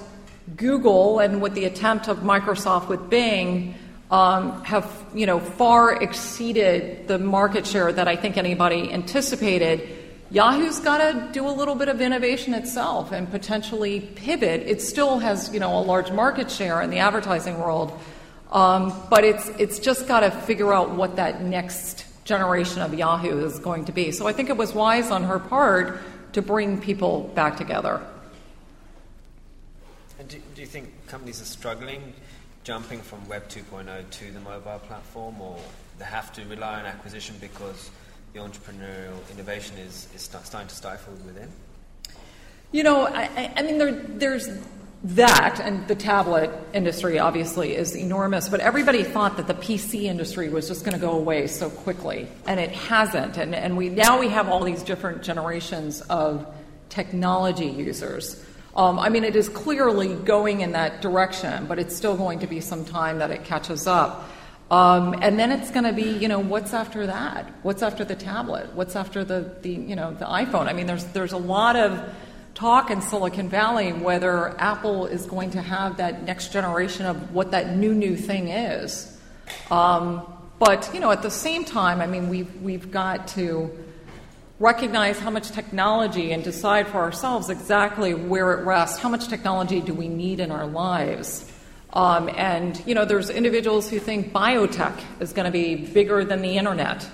B: Google and with the attempt of Microsoft with Bing um, have you know far exceeded the market share that I think anybody anticipated. Yahoo's got to do a little bit of innovation itself and potentially pivot. It still has you know a large market share in the advertising world, um, but it's it's just got to figure out what that next generation of Yahoo is going to be. So I think it was wise on her part to bring people back together.
A: And do, do you think companies are struggling jumping from Web 2.0 to the mobile platform, or they have to rely on acquisition because the entrepreneurial innovation is, is starting to stifle within?
B: You know, I, I mean, there, there's that, and the tablet industry obviously is enormous, but everybody thought that the PC industry was just going to go away so quickly, and it hasn't. And, and we, now we have all these different generations of technology users. Um, I mean, it is clearly going in that direction, but it's still going to be some time that it catches up. Um, and then it's going to be, you know, what's after that? What's after the tablet? What's after the, the, you know, the iPhone? I mean, there's there's a lot of talk in Silicon Valley whether Apple is going to have that next generation of what that new new thing is. Um, but you know, at the same time, I mean, we've we've got to recognize how much technology and decide for ourselves exactly where it rests. How much technology do we need in our lives? Um, and you know, there's individuals who think biotech is going to be bigger than the internet,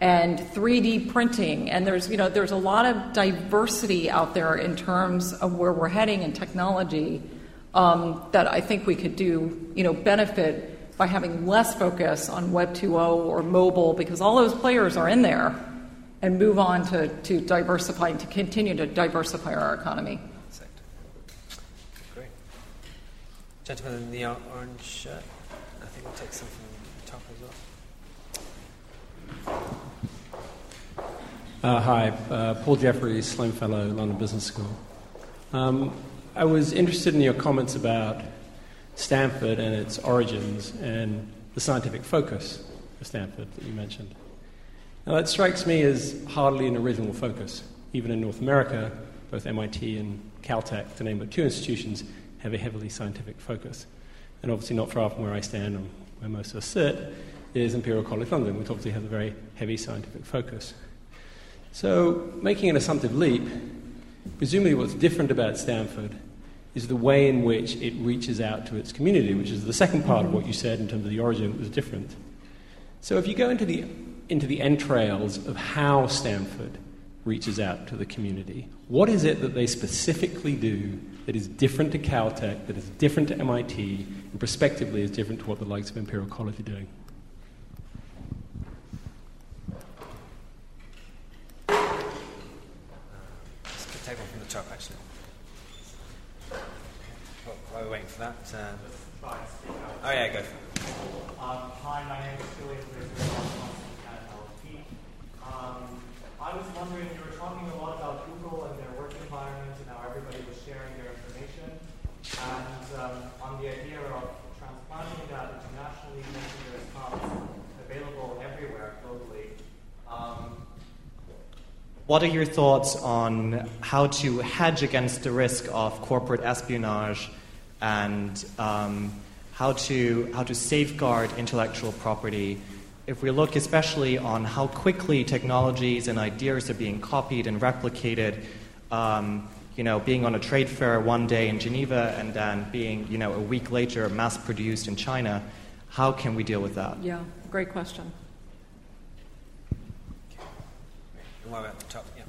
B: and 3D printing, and there's you know, there's a lot of diversity out there in terms of where we're heading in technology um, that I think we could do you know benefit by having less focus on Web 2.0 or mobile because all those players are in there and move on to, to diversifying, to continue to diversify our economy.
A: Great. Gentleman in the orange shirt. I think we'll take some from the top as well.
I: Uh, hi, uh, Paul Jeffries, Sloan Fellow, London Business School. Um, I was interested in your comments about Stanford and its origins and the scientific focus of Stanford that you mentioned. Now, that strikes me as hardly an original focus. Even in North America, both MIT and Caltech, to name but two institutions, have a heavily scientific focus. And obviously, not far from where I stand and where most of us sit, is Imperial College London, which obviously has a very heavy scientific focus. So, making an assumptive leap, presumably what's different about Stanford is the way in which it reaches out to its community, which is the second part of what you said in terms of the origin was different. So, if you go into the into the entrails of how Stanford reaches out to the community. What is it that they specifically do that is different to Caltech, that is different to MIT, and prospectively is different to what the likes of Imperial College are doing?
A: Let's take one from the top, actually. while we're waiting for that. Uh, oh, yeah, go for it.
J: Um, hi, my name is Julian I was wondering, you were talking a lot about Google and their work environment and how everybody was sharing their information. And um, on the idea of transplanting that internationally, making their hubs available everywhere globally. Um, what are your thoughts on how to hedge against the risk of corporate espionage and um, how to how to safeguard intellectual property if we look especially on how quickly technologies and ideas are being copied and replicated, um, you know, being on a trade fair one day in Geneva and then being, you know, a week later mass produced in China, how can we deal with that?
B: Yeah, great question.
A: While we're at the top, yeah.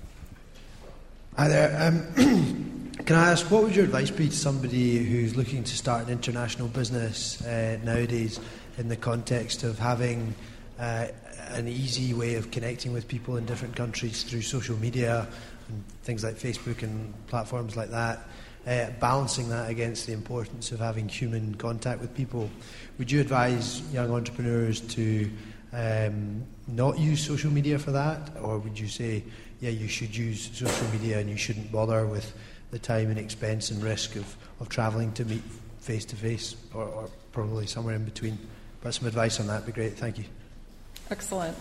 K: Hi there. Um, can I ask, what would your advice be to somebody who's looking to start an international business uh, nowadays in the context of having uh, an easy way of connecting with people in different countries through social media and things like Facebook and platforms like that. uh, balancing that against the importance of having human contact with people. Would you advise young entrepreneurs to um, not use social media for that, or would you say, yeah, you should use social media and you shouldn't bother with the time and expense and risk of, of travelling to meet face to face, or probably somewhere in between? But some advice on that would be great. Thank you.
B: Excellent.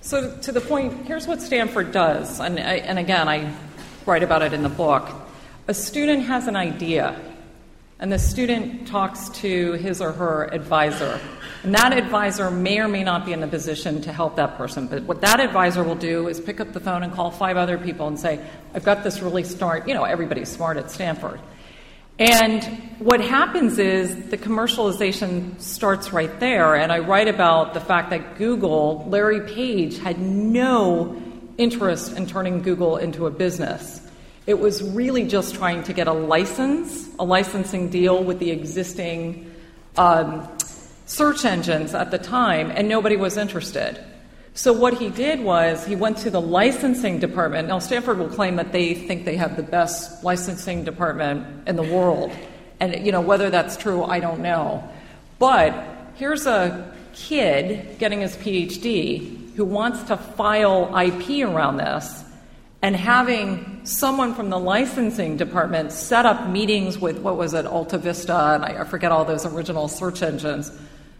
B: So, to the point, here's what Stanford does, and, and again, I write about it in the book. A student has an idea, and the student talks to his or her advisor. And that advisor may or may not be in the position to help that person, but what that advisor will do is pick up the phone and call five other people and say, I've got this really smart, you know, everybody's smart at Stanford. And what happens is the commercialization starts right there. And I write about the fact that Google, Larry Page, had no interest in turning Google into a business. It was really just trying to get a license, a licensing deal with the existing um, search engines at the time, and nobody was interested. So what he did was he went to the licensing department. Now Stanford will claim that they think they have the best licensing department in the world. And you know whether that's true, I don't know. But here's a kid getting his PhD who wants to file IP around this and having someone from the licensing department set up meetings with what was it, Alta Vista, and I forget all those original search engines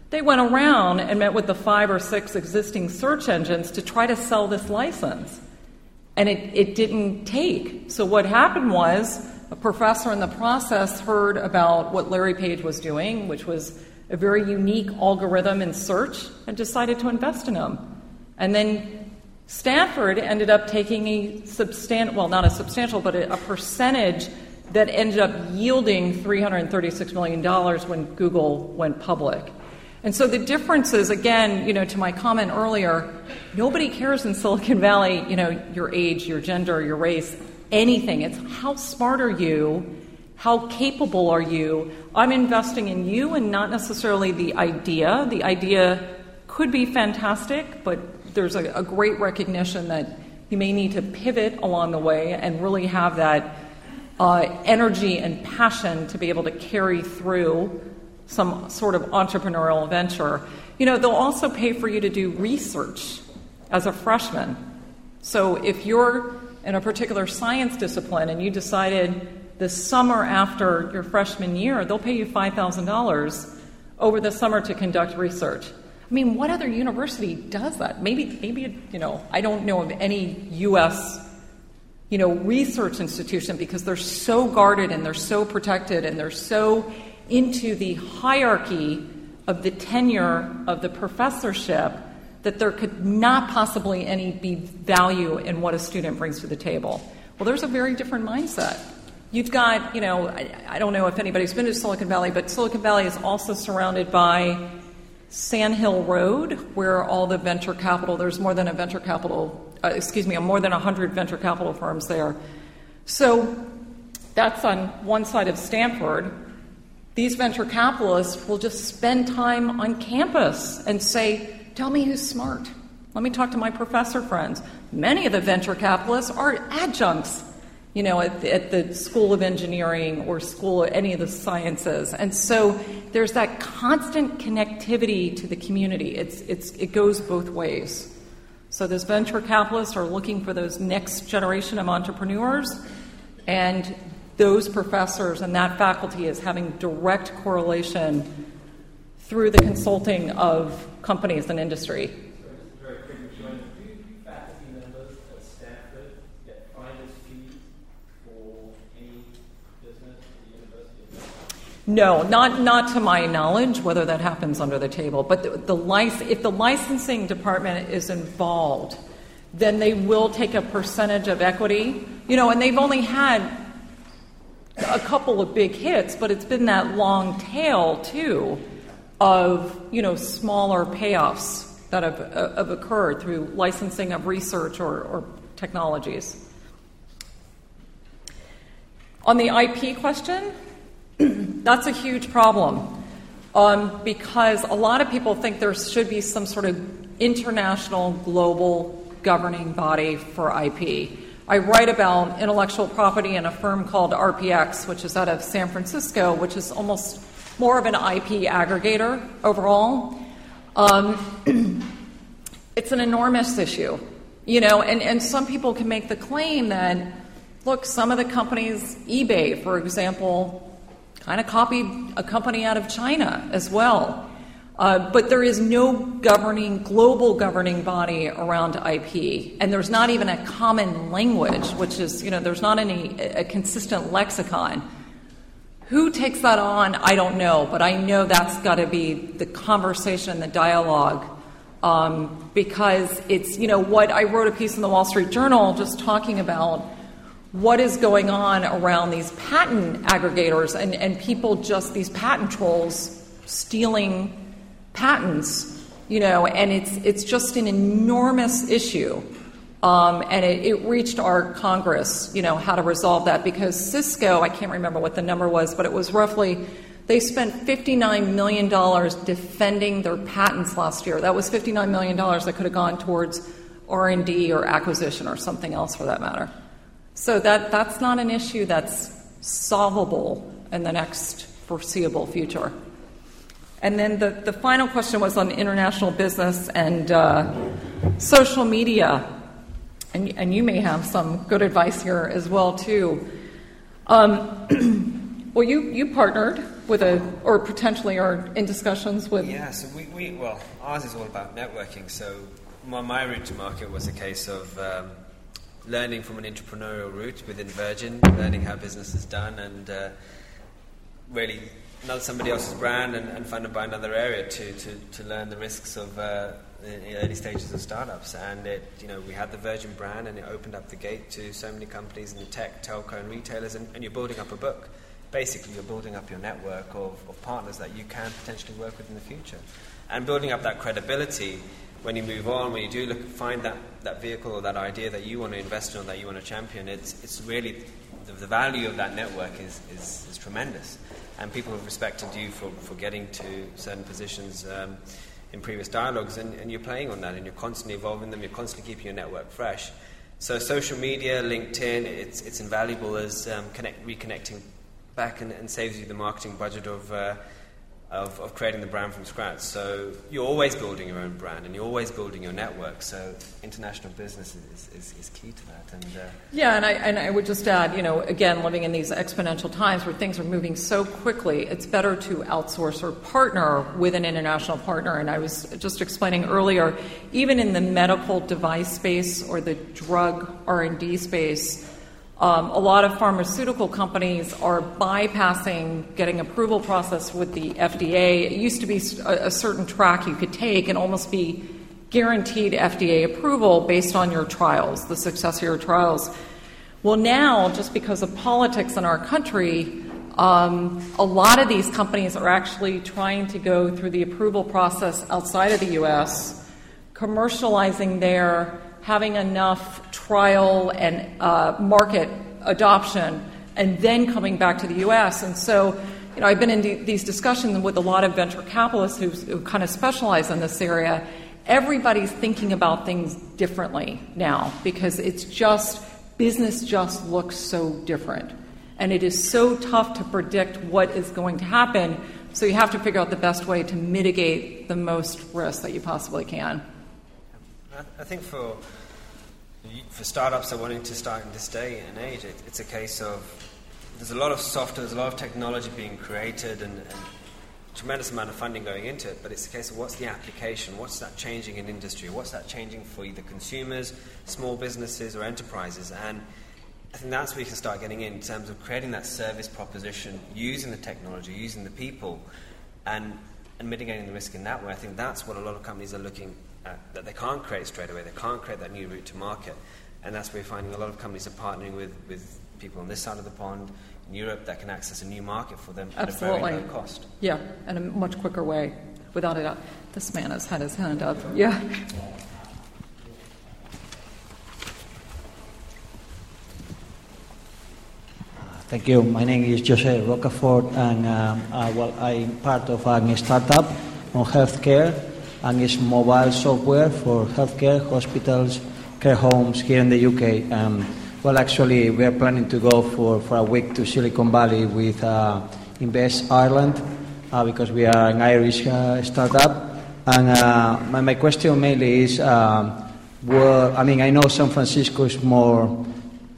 B: they went around and met with the five or six existing search engines to try to sell this license. And it, it didn't take. So, what happened was a professor in the process heard about what Larry Page was doing, which was a very unique algorithm in search, and decided to invest in him. And then Stanford ended up taking a substantial, well, not a substantial, but a, a percentage that ended up yielding $336 million when Google went public. And so the difference is, again, you know, to my comment earlier, nobody cares in Silicon Valley, you know, your age, your gender, your race, anything. It's how smart are you? How capable are you? I'm investing in you and not necessarily the idea. The idea could be fantastic, but there's a, a great recognition that you may need to pivot along the way and really have that uh, energy and passion to be able to carry through some sort of entrepreneurial venture. You know, they'll also pay for you to do research as a freshman. So if you're in a particular science discipline and you decided the summer after your freshman year, they'll pay you $5,000 over the summer to conduct research. I mean, what other university does that? Maybe, maybe you know, I don't know of any U.S. you know research institution because they're so guarded and they're so protected and they're so into the hierarchy of the tenure of the professorship that there could not possibly any be value in what a student brings to the table. Well, there's a very different mindset. You've got, you know, I, I don't know if anybody's been to Silicon Valley, but Silicon Valley is also surrounded by Sand Hill Road, where all the venture capital, there's more than a venture capital, uh, excuse me, more than 100 venture capital firms there. So that's on one side of Stanford these venture capitalists will just spend time on campus and say, Tell me who's smart. Let me talk to my professor friends. Many of the venture capitalists are adjuncts, you know, at the, at the School of Engineering or School of any of the sciences. And so there's that constant connectivity to the community. It's, it's, it goes both ways. So those venture capitalists are looking for those next generation of entrepreneurs, and those professors and that faculty is having direct correlation through the consulting of companies and industry. No, not, not to my knowledge, whether that happens under the table. But the, the lic- if the licensing department is involved, then they will take a percentage of equity. You know, and they've only had a couple of big hits, but it's been that long tail too of you know smaller payoffs that have, uh, have occurred through licensing of research or, or technologies. On the IP question, that's a huge problem um, because a lot of people think there should be some sort of international, global governing body for IP. I write about intellectual property in a firm called RPX, which is out of San Francisco, which is almost more of an IP aggregator overall. Um, it's an enormous issue, you know, and, and some people can make the claim that, look, some of the companies, eBay, for example, kind of copied a company out of China as well. Uh, but there is no governing, global governing body around IP, and there's not even a common language, which is, you know, there's not any a consistent lexicon. Who takes that on? I don't know, but I know that's got to be the conversation, the dialogue, um, because it's, you know, what I wrote a piece in the Wall Street Journal just talking about what is going on around these patent aggregators and, and people just, these patent trolls stealing patents, you know, and it's, it's just an enormous issue. Um, and it, it, reached our Congress, you know, how to resolve that because Cisco, I can't remember what the number was, but it was roughly, they spent $59 million defending their patents last year. That was $59 million that could have gone towards R&D or acquisition or something else for that matter. So that, that's not an issue that's solvable in the next foreseeable future. And then the, the final question was on international business and uh, social media. And, and you may have some good advice here as well, too. Um, well, you, you partnered with a, or potentially are in discussions with.
A: Yeah, so we, we well, ours is all about networking. So my, my route to market was a case of um, learning from an entrepreneurial route within Virgin, learning how business is done, and uh, really another somebody else's brand and, and funded by another area to, to, to learn the risks of uh, the early stages of startups. And it, you know, we had the Virgin brand, and it opened up the gate to so many companies in the tech, telco, and retailers. And, and you're building up a book. Basically, you're building up your network of, of partners that you can potentially work with in the future, and building up that credibility. When you move on, when you do look, find that, that vehicle or that idea that you want to invest in or that you want to champion, it's, it's really the, the value of that network is, is, is tremendous and people have respected you for, for getting to certain positions um, in previous dialogues, and, and, you're playing on that, and you're constantly evolving them, you're constantly keeping your network fresh. So social media, LinkedIn, it's, it's invaluable as um, connect, reconnecting back and, and, saves you the marketing budget of uh, of, of creating the brand from scratch. So you're always building your own brand and you're always building your network. So international business is, is, is key to that. And uh,
B: yeah, and I, and I would just add, you know, again, living in these exponential times where things are moving so quickly, it's better to outsource or partner with an international partner. And I was just explaining earlier, even in the medical device space or the drug R&D space, um, a lot of pharmaceutical companies are bypassing getting approval process with the FDA. It used to be a, a certain track you could take and almost be guaranteed FDA approval based on your trials, the success of your trials. Well, now, just because of politics in our country, um, a lot of these companies are actually trying to go through the approval process outside of the U.S., commercializing there having enough trial and uh, market adoption, and then coming back to the U.S. And so, you know, I've been in these discussions with a lot of venture capitalists who kind of specialize in this area. Everybody's thinking about things differently now because it's just business just looks so different. And it is so tough to predict what is going to happen. So you have to figure out the best way to mitigate the most risk that you possibly can.
A: I think for for startups that are wanting to start in this day and age, it, it's a case of there's a lot of software, there's a lot of technology being created, and, and tremendous amount of funding going into it. But it's a case of what's the application, what's that changing in industry, what's that changing for either consumers, small businesses, or enterprises, and I think that's where you can start getting in, in terms of creating that service proposition, using the technology, using the people, and and mitigating the risk in that way. I think that's what a lot of companies are looking uh, that they can't create straight away. They can't create that new route to market. And that's where we're finding a lot of companies are partnering with, with people on this side of the pond in Europe that can access a new market for them
B: Absolutely.
A: at a very low cost.
B: Yeah, in a much quicker way, without a doubt. This man has had his hand up. Yeah.
L: Thank you. My name is Jose Rocafort, and um, uh, well, I'm part of a startup on healthcare and it's mobile software for healthcare, hospitals, care homes here in the UK. Um, well, actually, we are planning to go for, for a week to Silicon Valley with uh, Invest Ireland uh, because we are an Irish uh, startup. And uh, my, my question mainly is um, well, I mean, I know San Francisco is more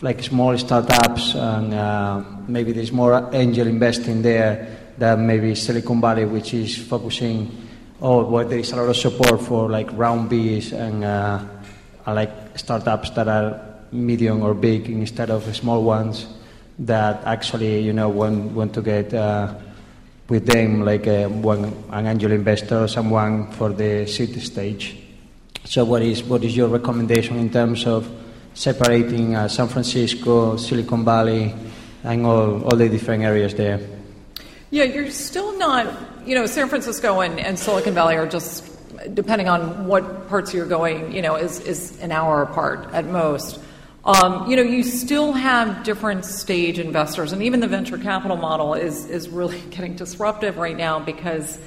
L: like small startups, and uh, maybe there's more angel investing there than maybe Silicon Valley, which is focusing, oh, where there is a lot of support for like round Bs and uh, like startups that are medium or big instead of small ones that actually, you know, want, want to get uh, with them like a, one, an angel investor or someone for the seed stage. So, what is, what is your recommendation in terms of separating uh, San Francisco, Silicon Valley, and all, all the different areas there?
B: Yeah, you're still not, you know, San Francisco and, and Silicon Valley are just, depending on what parts you're going, you know, is, is an hour apart at most. Um, you know, you still have different stage investors, and even the venture capital model is, is really getting disruptive right now because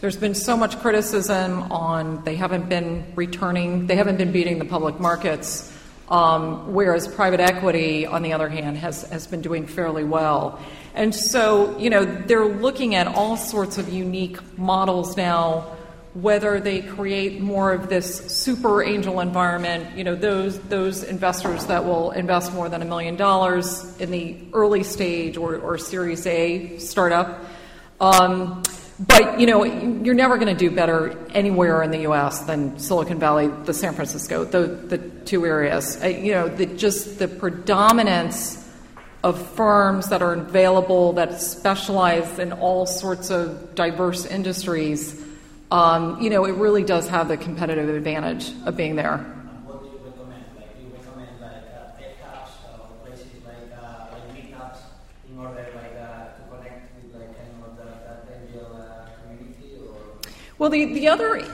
B: there's been so much criticism on they haven't been returning, they haven't been beating the public markets, um, whereas private equity, on the other hand, has, has been doing fairly well. And so, you know, they're looking at all sorts of unique models now whether they create more of this super angel environment, you know, those, those investors that will invest more than a million dollars in the early stage or, or Series A startup. Um, but, you know, you're never going to do better anywhere in the U.S. than Silicon Valley, the San Francisco, the, the two areas. you know, the, just the predominance of firms that are available that specialize in all sorts of diverse industries um, you know, it really does have the competitive advantage of being there.
L: What do you recommend? Do you recommend like uh, tech hubs or places like uh, like meetups in order like uh, to connect with like kind of the, that angel community?
B: Well, the the other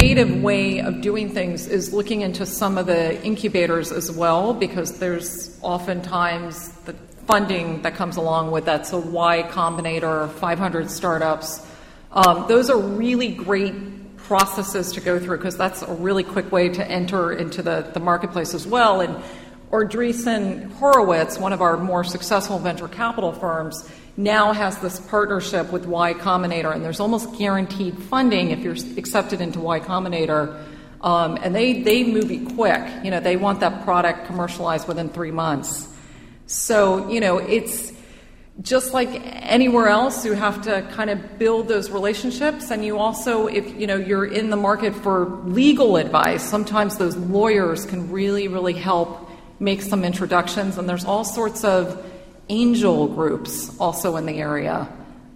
B: creative way of doing things is looking into some of the incubators as well, because there's oftentimes the funding that comes along with that. So Y Combinator, 500 startups. Um, those are really great processes to go through because that's a really quick way to enter into the, the marketplace as well. And Andreessen Horowitz, one of our more successful venture capital firms, now has this partnership with Y Combinator, and there's almost guaranteed funding if you're accepted into Y Combinator. Um, and they, they move it quick. You know, they want that product commercialized within three months. So, you know, it's just like anywhere else you have to kind of build those relationships and you also if you know you're in the market for legal advice sometimes those lawyers can really really help make some introductions and there's all sorts of angel groups also in the area.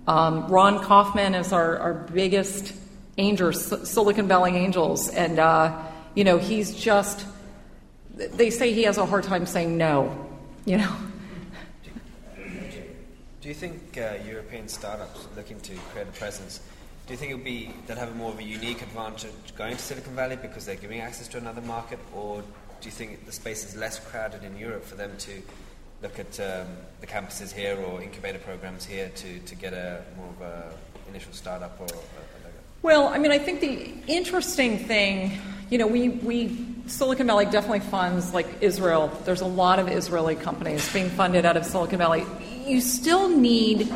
B: Um, ron kaufman is our, our biggest angel silicon valley angels and uh, you know he's just they say he has a hard time saying no you know.
A: Do you think uh, European startups looking to create a presence, do you think it would be that have a more of a unique advantage going to Silicon Valley because they're giving access to another market, or do you think the space is less crowded in Europe for them to look at um, the campuses here or incubator programs here to, to get a more of a initial startup or? A,
B: well, I mean, I think the interesting thing, you know, we, we Silicon Valley definitely funds like Israel. There's a lot of Israeli companies being funded out of Silicon Valley you still need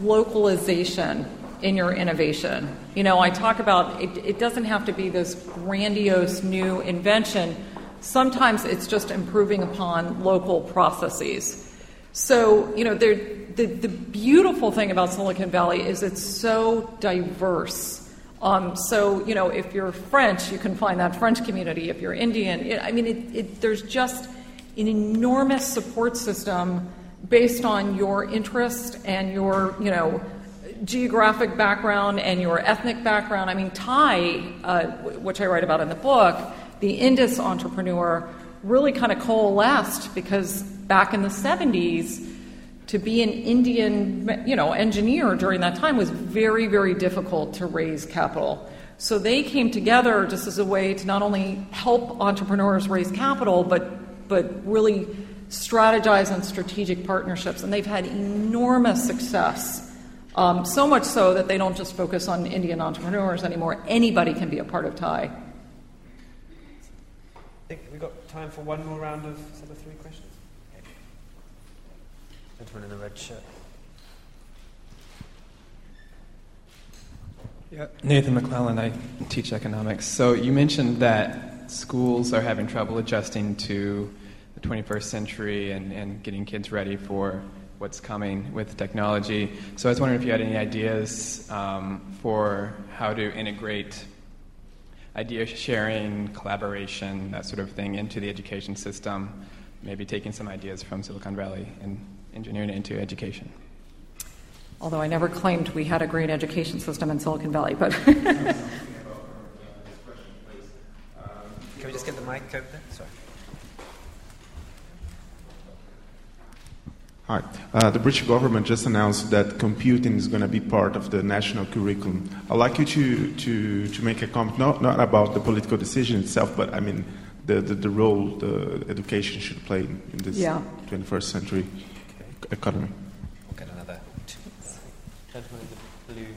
B: localization in your innovation. You know, I talk about it, it doesn't have to be this grandiose new invention. Sometimes it's just improving upon local processes. So, you know, the, the beautiful thing about Silicon Valley is it's so diverse. Um, so, you know, if you're French, you can find that French community. If you're Indian, it, I mean, it, it, there's just an enormous support system based on your interest and your, you know, geographic background and your ethnic background. I mean, TIE, uh, which I write about in the book, the Indus entrepreneur, really kind of coalesced because back in the 70s, to be an Indian, you know, engineer during that time was very, very difficult to raise capital. So they came together just as a way to not only help entrepreneurs raise capital, but but really strategize on strategic partnerships, and they've had enormous success. Um, so much so that they don't just focus on Indian entrepreneurs anymore. Anybody can be a part of TIE.
A: I think we've got time for one more round of sort of three questions. Gentleman in the red shirt.
M: Yeah, Nathan McClellan, I teach economics. So you mentioned that schools are having trouble adjusting to the 21st century and, and getting kids ready for what's coming with technology. So I was wondering if you had any ideas um, for how to integrate idea sharing, collaboration, that sort of thing into the education system, maybe taking some ideas from Silicon Valley and engineering it into education
B: although I never claimed we had a great education system in Silicon Valley, but.
A: Can we just get the mic over there? Sorry.
N: Hi. Uh, the British government just announced that computing is going to be part of the national curriculum. I'd like you to, to, to make a comment, not, not about the political decision itself, but I mean the, the, the role the education should play in, in this
B: yeah.
N: 21st century economy.
A: Gentleman in the blue.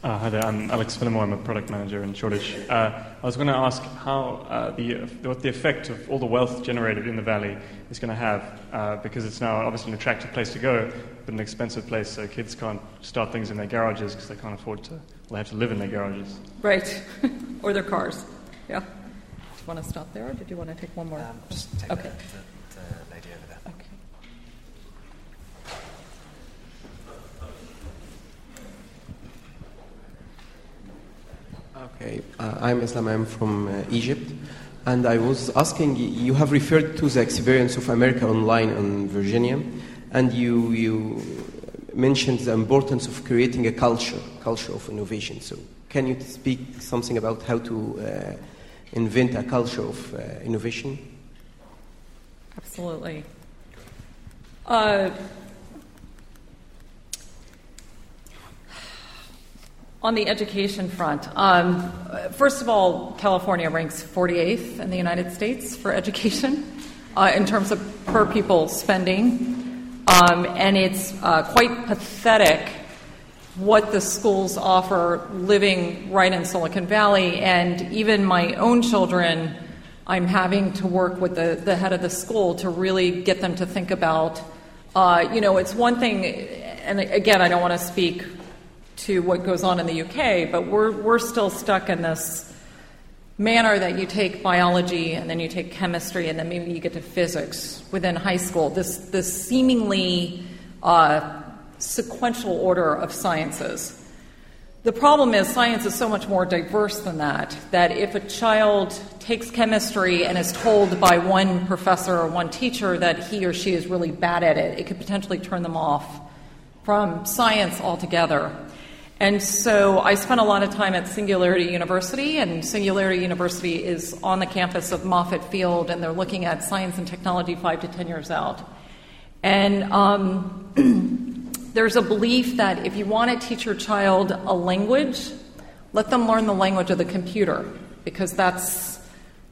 O: Uh, hi there, I'm Alex Fillmore. I'm a product manager in Shoreditch. Uh, I was going to ask how uh, the, what the effect of all the wealth generated in the valley is going to have, uh, because it's now obviously an attractive place to go, but an expensive place, so kids can't start things in their garages because they can't afford to. Well, they have to live in their garages.
B: Right, or their cars. Yeah Do you want to stop there, or did you want to take one more? Um,
A: just take okay. the, the, the lady over there.
P: Okay. Uh, I'm Islam. I'm from uh, Egypt, and I was asking. You have referred to the experience of America Online in Virginia, and you you mentioned the importance of creating a culture, culture of innovation. So, can you speak something about how to uh, invent a culture of uh, innovation?
B: Absolutely. On the education front, um, first of all, California ranks 48th in the United States for education uh, in terms of per pupil spending. Um, and it's uh, quite pathetic what the schools offer living right in Silicon Valley. And even my own children, I'm having to work with the, the head of the school to really get them to think about. Uh, you know, it's one thing, and again, I don't want to speak to what goes on in the UK, but we're, we're still stuck in this manner that you take biology and then you take chemistry and then maybe you get to physics within high school. This, this seemingly uh, sequential order of sciences. The problem is, science is so much more diverse than that, that if a child takes chemistry and is told by one professor or one teacher that he or she is really bad at it, it could potentially turn them off from science altogether. And so I spent a lot of time at Singularity University, and Singularity University is on the campus of Moffett Field, and they're looking at science and technology five to ten years out. And um, there's a belief that if you want to teach your child a language, let them learn the language of the computer because that's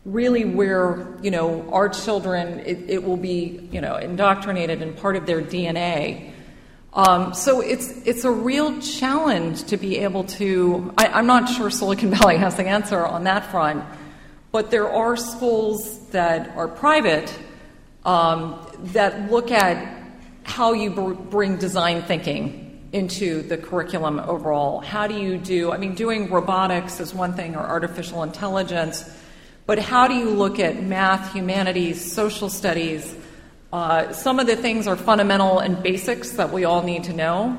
B: really where you know our children it, it will be you know indoctrinated and part of their DNA. Um, so it's it's a real challenge to be able to. I, am not sure Silicon Valley has the answer on that front, but there are schools that are private um, that look at how you br- bring design thinking into the curriculum overall. How do you do, I mean, doing robotics is one thing or artificial intelligence, but how do you look at math, humanities, social studies? Uh, some of the things are fundamental and basics that we all need to know,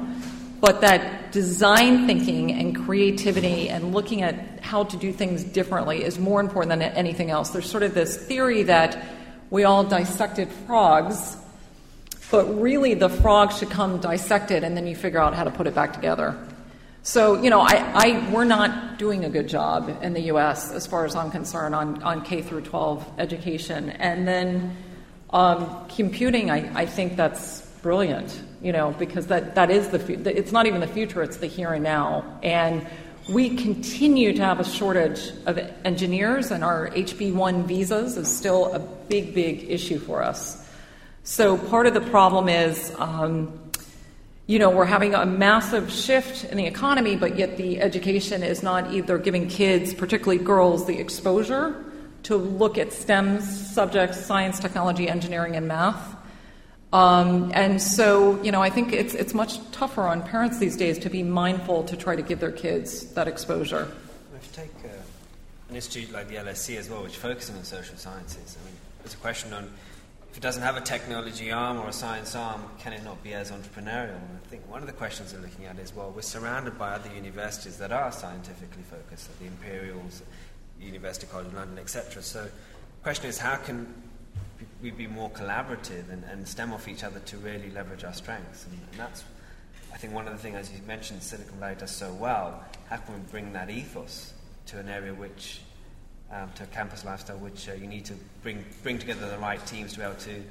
B: but that design thinking and creativity and looking at how to do things differently is more important than anything else. There's sort of this theory that we all dissected frogs but really, the frog should come dissected, and then you figure out how to put it back together. So, you know, I, I, we're not doing a good job in the U.S. as far as I'm concerned on, on K through 12 education. And then um, computing, I, I think that's brilliant, you know, because that, that is the, it's not even the future, it's the here and now. And we continue to have a shortage of engineers, and our HB 1 visas is still a big, big issue for us. So part of the problem is, um, you know, we're having a massive shift in the economy, but yet the education is not either giving kids, particularly girls, the exposure to look at STEM subjects science, technology, engineering, and math. Um, and so, you know, I think it's, it's much tougher on parents these days to be mindful to try to give their kids that exposure.
A: If you take uh, an institute like the LSE as well, which focuses on social sciences, I mean, there's a question on if it doesn't have a technology arm or a science arm, can it not be as entrepreneurial? And I think one of the questions they're looking at is well, we're surrounded by other universities that are scientifically focused, like the Imperials, University College London, etc. So the question is how can we be more collaborative and, and stem off each other to really leverage our strengths? And, and that's, I think, one of the things, as you mentioned, Silicon Valley does so well. How can we bring that ethos to an area which um, to a campus lifestyle, which uh, you need to bring bring together the right teams to be able to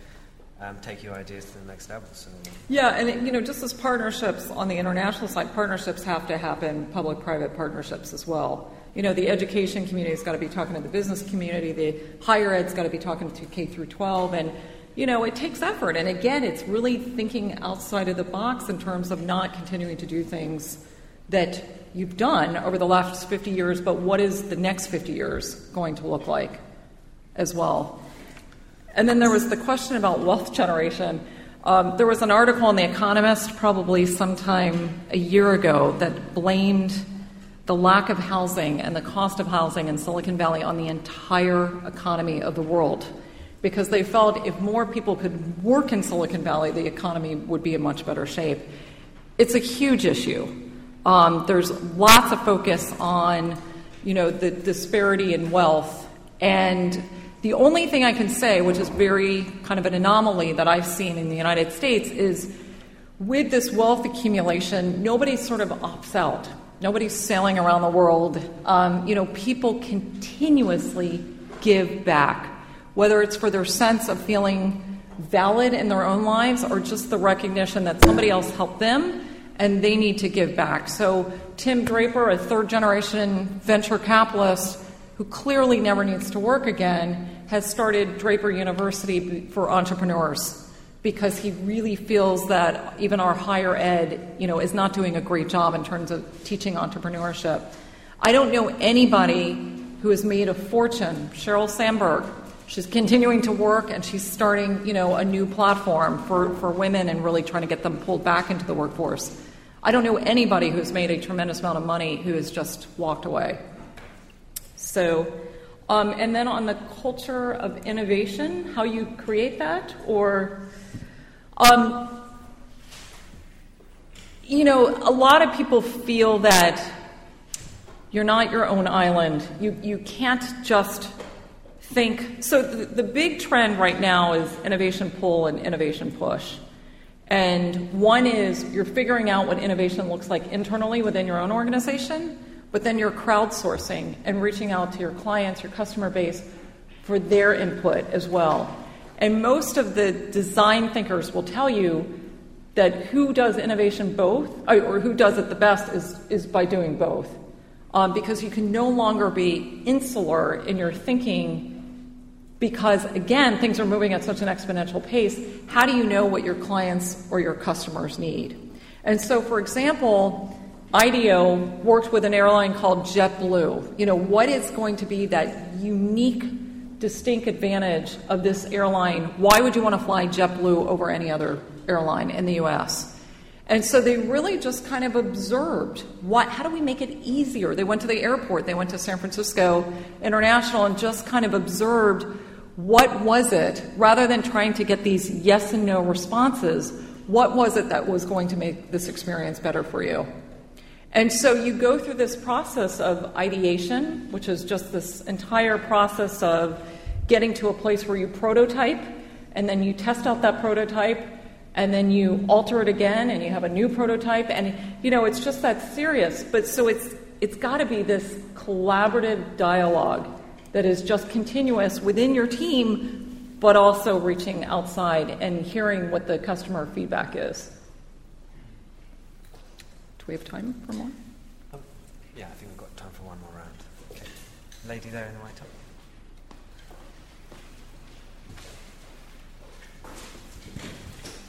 A: um, take your ideas to the next level. So,
B: yeah, and it, you know, just as partnerships on the international side, partnerships have to happen, public-private partnerships as well. You know, the education community's got to be talking to the business community. The higher ed's got to be talking to K through 12, and you know, it takes effort. And again, it's really thinking outside of the box in terms of not continuing to do things that you've done over the last 50 years, but what is the next 50 years going to look like as well? And then there was the question about wealth generation. Um, there was an article in The Economist probably sometime a year ago that blamed the lack of housing and the cost of housing in Silicon Valley on the entire economy of the world because they felt if more people could work in Silicon Valley, the economy would be in much better shape. It's a huge issue. Um, there's lots of focus on, you know, the disparity in wealth, and the only thing I can say, which is very kind of an anomaly that I've seen in the United States, is with this wealth accumulation, nobody sort of opts out. Nobody's sailing around the world. Um, you know, people continuously give back, whether it's for their sense of feeling valid in their own lives or just the recognition that somebody else helped them and they need to give back. So, Tim Draper, a third generation venture capitalist who clearly never needs to work again, has started Draper University for entrepreneurs because he really feels that even our higher ed, you know, is not doing a great job in terms of teaching entrepreneurship. I don't know anybody who has made a fortune. Sheryl Sandberg, she's continuing to work and she's starting, you know, a new platform for, for women and really trying to get them pulled back into the workforce. I don't know anybody who's made a tremendous amount of money who has just walked away. So, um, and then on the culture of innovation, how you create that, or, um, you know, a lot of people feel that you're not your own island. You, you can't just think. So, the, the big trend right now is innovation pull and innovation push. And one is you're figuring out what innovation looks like internally within your own organization, but then you're crowdsourcing and reaching out to your clients, your customer base, for their input as well. And most of the design thinkers will tell you that who does innovation both, or who does it the best, is, is by doing both. Um, because you can no longer be insular in your thinking because again things are moving at such an exponential pace. How do you know what your clients or your customers need? And so for example IDEO worked with an airline called JetBlue. You know what is going to be that unique distinct advantage of this airline why would you want to fly JetBlue over any other airline in the us and so they really just kind of observed what, how do we make it easier? They went to the airport, they went to San Francisco International, and just kind of observed what was it, rather than trying to get these yes and no responses, what was it that was going to make this experience better for you? And so you go through this process of ideation, which is just this entire process of getting to a place where you prototype, and then you test out that prototype, and then you alter it again and you have a new prototype. And you know it's just that serious. But so it's it's got to be this collaborative dialogue that is just continuous within your team but also reaching outside and hearing what the customer feedback is we have time for more
A: um, yeah i think we've got time for one more round okay lady there in the white top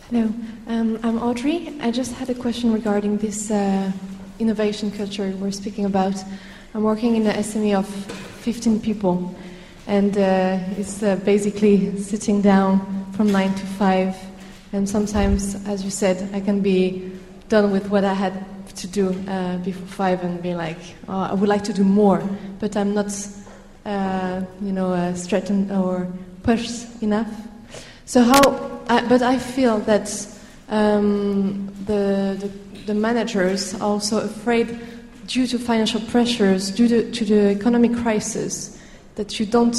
Q: Hello, um, I'm Audrey. I just had a question regarding this uh, innovation culture we're speaking about. I'm working in an SME of 15 people, and uh, it's uh, basically sitting down from nine to five. And sometimes, as you said, I can be done with what I had to do uh, before five and be like, oh, I would like to do more, but I'm not, uh, you know, uh, or pushed enough. So how? I, but I feel that um, the, the the managers are also afraid, due to financial pressures, due to, to the economic crisis, that you don't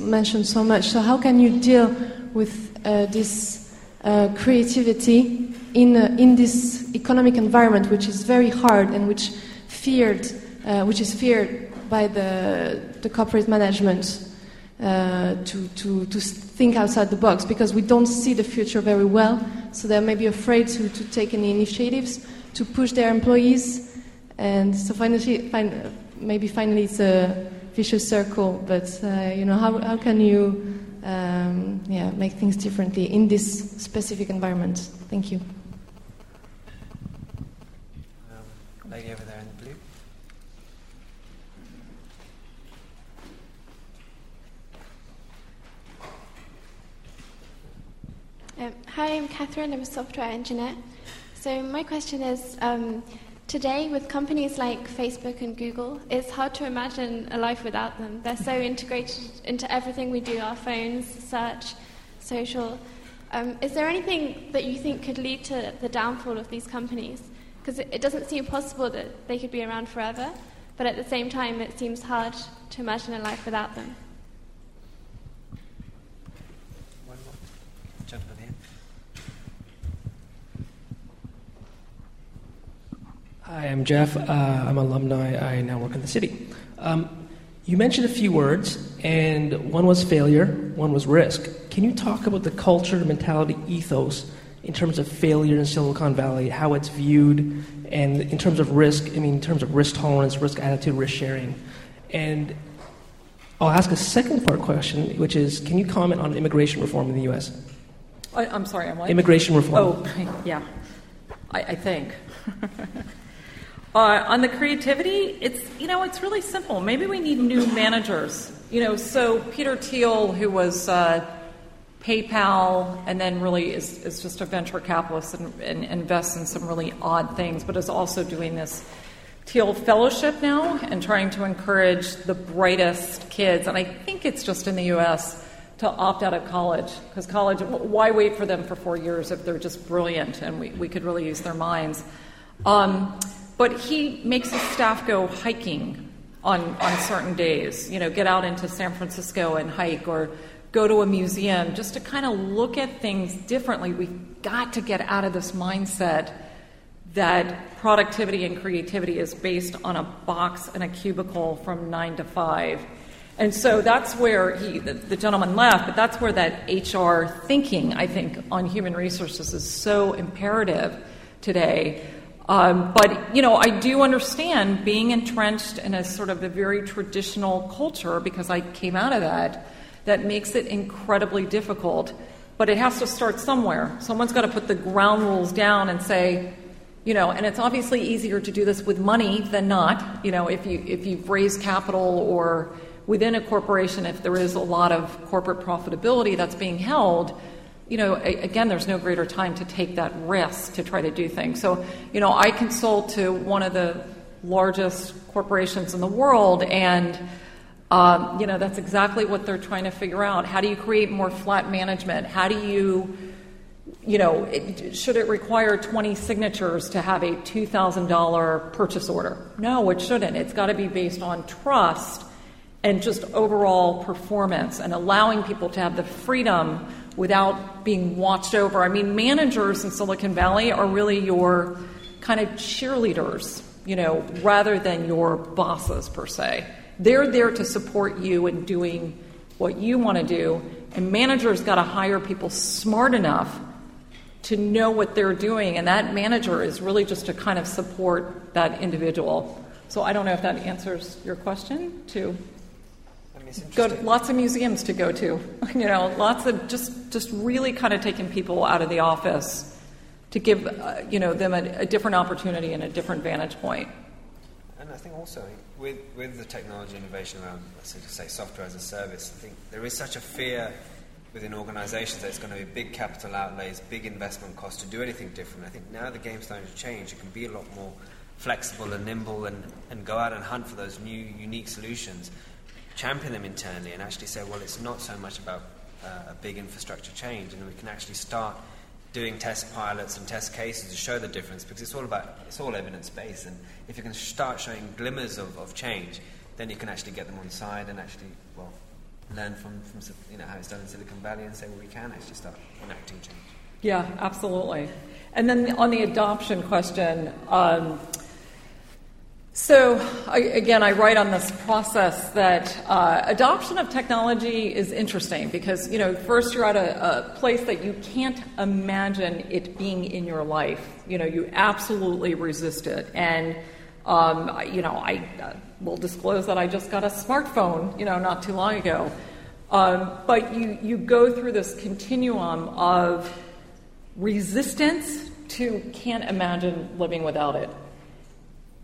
Q: mention so much. So how can you deal with uh, this uh, creativity in, uh, in this economic environment, which is very hard and which feared, uh, which is feared by the, the corporate management uh, to, to, to think outside the box because we don't see the future very well. So they're maybe afraid to, to take any initiatives to push their employees. And so finally, fin- maybe finally it's a vicious circle, but uh, you know, how, how can you um, yeah, make things differently in this specific environment? Thank you.
A: Um, lady over there in the blue.
R: Um, hi, I'm Catherine. I'm a software engineer. So my question is, um, today with companies like Facebook and Google, it's hard to imagine a life without them. They're so integrated into everything we do, our phones, search, social. Um, is there anything that you think could lead to the downfall of these companies? Because it, it doesn't seem possible that they could be around forever, but at the same time, it seems hard to imagine a life without them.
A: One more. Gentleman here.
S: Hi, I'm Jeff. Uh, I'm an alumni. I now work in the city. Um, you mentioned a few words, and one was failure, one was risk. Can you talk about the culture, mentality, ethos in terms of failure in Silicon Valley, how it's viewed, and in terms of risk, I mean, in terms of risk tolerance, risk attitude, risk sharing? And I'll ask a second part question, which is can you comment on immigration reform in the U.S.?
B: I, I'm sorry, I'm what?
S: Immigration reform.
B: Oh, yeah. I, I think. uh, on the creativity, it's you know it's really simple. Maybe we need new managers. You know, so Peter Thiel, who was uh, PayPal, and then really is, is just a venture capitalist and, and invests in some really odd things, but is also doing this Thiel Fellowship now and trying to encourage the brightest kids. And I think it's just in the U.S. to opt out of college because college, why wait for them for four years if they're just brilliant and we, we could really use their minds? Um, but he makes his staff go hiking on, on certain days, you know, get out into San Francisco and hike or go to a museum just to kind of look at things differently. We've got to get out of this mindset that productivity and creativity is based on a box and a cubicle from nine to five. And so that's where he, the, the, gentleman left, but that's where that HR thinking, I think, on human resources is so imperative today. Um, but, you know, I do understand being entrenched in a sort of a very traditional culture because I came out of that, that makes it incredibly difficult. But it has to start somewhere. Someone's got to put the ground rules down and say, you know, and it's obviously easier to do this with money than not. You know, if you if you've raised capital or within a corporation, if there is a lot of corporate profitability that's being held, you know, again, there's no greater time to take that risk to try to do things. So, you know, I consult to one of the largest corporations in the world, and um, you know, that's exactly what they're trying to figure out. How do you create more flat management? How do you you know, it, should it require 20 signatures to have a $2,000 purchase order? No, it shouldn't. It's got to be based on trust and just overall performance and allowing people to have the freedom without being watched over. I mean, managers in Silicon Valley are really your kind of cheerleaders, you know, rather than your bosses per se. They're there to support you in doing what you want to do, and managers got to hire people smart enough to know what they're doing, and that manager is really just to kind of support that individual. So I don't know if that answers your question. To go to lots of museums to go to, you know, lots of just just really kind of taking people out of the office to give uh, you know them a, a, different opportunity and a different vantage point.
A: And I think also with, with the technology innovation around, let's say, software as a service, I think there is such a fear within organizations that it's going to be big capital outlays, big investment costs to do anything different. I think now the game's starting to change. It can be a lot more flexible and nimble and, and go out and hunt for those new, unique solutions, champion them internally, and actually say, well, it's not so much about uh, a big infrastructure change, and we can actually start doing test pilots and test cases to show the difference because it's all about it's all evidence based and if you can start showing glimmers of, of change then you can actually get them on side and actually well learn from, from you know how it's done in Silicon Valley and say well we can actually start enacting change.
B: Yeah absolutely. And then on the adoption question um, so, again, I write on this process that uh, adoption of technology is interesting because, you know, first you're at a, a, place that you can't imagine it being in your life. You know, you absolutely resist it. And, um, you know, I uh, will disclose that I just got a smartphone, you know, not too long ago. Um, but you, you go through this continuum of resistance to can't imagine living without it.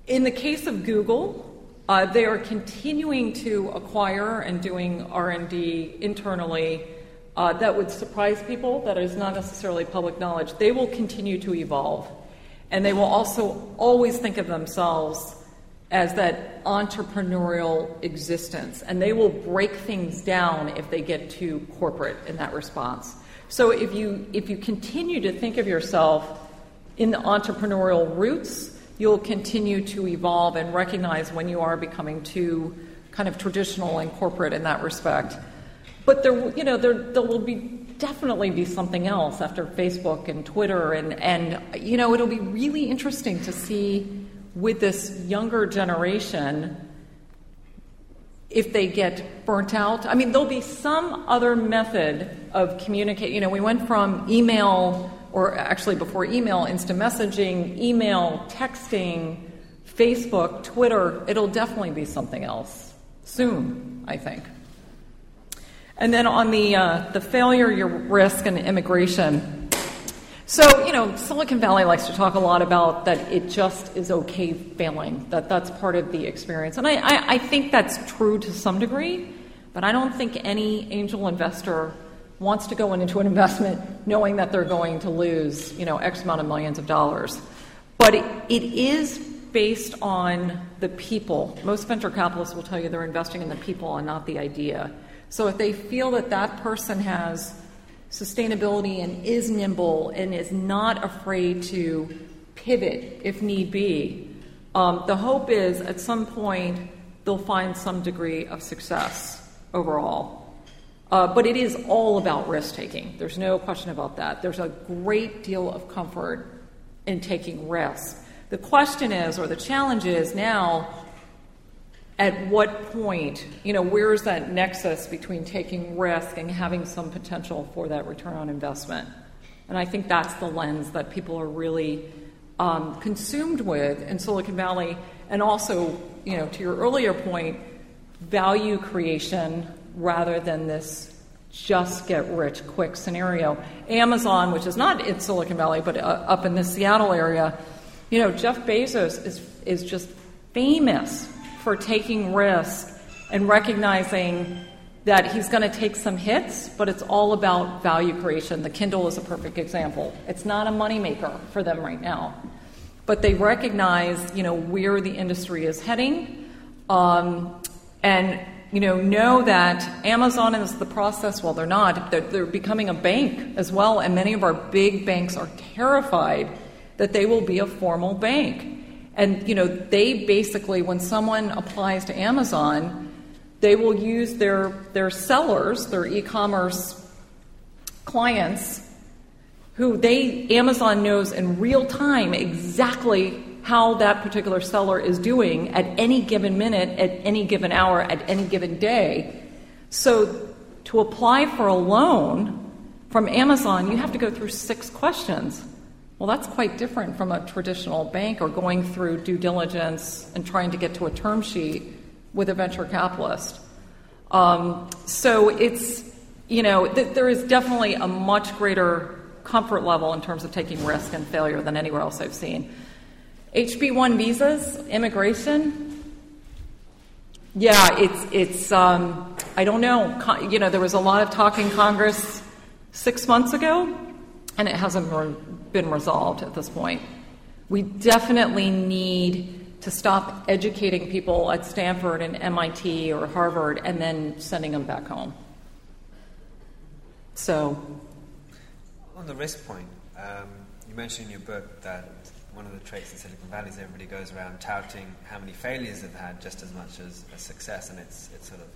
B: In the case of Google, uh, they are continuing to acquire and doing R&D internally uh, that would surprise people. That is not necessarily public knowledge. They will continue to evolve, and they will also always think of themselves as that entrepreneurial existence, and they will break things down if they get too corporate in that response. So if you if you continue to think of yourself in the entrepreneurial roots you'll continue to evolve and recognize when you are becoming too kind of traditional and corporate in that respect. But there, you know, there, there will be definitely be something else after Facebook and Twitter, and, and you know, it'll be really interesting to see with this younger generation if they get burnt out. I mean, there'll be some other method of communicate. You know, we went from email or actually before email, instant messaging, email, texting, Facebook, Twitter, it'll definitely be something else soon, I think. And then on the, uh, the failure, your risk, and immigration. So, you know, Silicon Valley likes to talk a lot about that it just is okay failing, that that's part of the experience. And I, I, I think that's true to some degree, but I don't think any angel investor wants to go into an investment knowing that they're going to lose, you know, X amount of millions of dollars. But it, it is based on the people. Most venture capitalists will tell you they're investing in the people and not the idea. So if they feel that that person has sustainability and is nimble and is not afraid to pivot if need be, um, the hope is at some point they'll find some degree of success overall. Uh, but it is all about risk taking. There's no question about that. There's a great deal of comfort in taking risks. The question is, or the challenge is now, at what point, you know, where is that nexus between taking risk and having some potential for that return on investment? And I think that's the lens that people are really um, consumed with in Silicon Valley. And also, you know, to your earlier point, value creation rather than this just get rich quick scenario. Amazon, which is not in Silicon Valley, but uh, up in the Seattle area, you know, Jeff Bezos is, is just famous for taking risks and recognizing that he's going to take some hits, but it's all about value creation. The Kindle is a perfect example. It's not a moneymaker for them right now, but they recognize, you know, where the industry is heading, um, and you know, know that Amazon is the process. Well, they're not. They're, they're, becoming a bank as well, and many of our big banks are terrified that they will be a formal bank. And you know, they basically, when someone applies to Amazon, they will use their their sellers, their e-commerce clients, who they Amazon knows in real time exactly how that particular seller is doing at any given minute, at any given hour, at any given day. So to apply for a loan from Amazon, you have to go through six questions. Well, that's quite different from a traditional bank or going through due diligence and trying to get to a term sheet with a venture capitalist. Um, so it's, you know, th- there is definitely a much greater comfort level in terms of taking risk and failure than anywhere else I've seen. HB1 visas, immigration, Yeah, it's it's. Um, I don't know. You know, there was a lot of talk in Congress six months ago, and it hasn't re- been resolved at this point. We definitely need to stop educating people at Stanford and MIT or Harvard and then sending them back home. So,
A: On the risk point, um, you mentioned in your book that one of the traits in Silicon Valley is everybody goes around touting how many failures they've had just as much as, as success, and it's, it's sort of.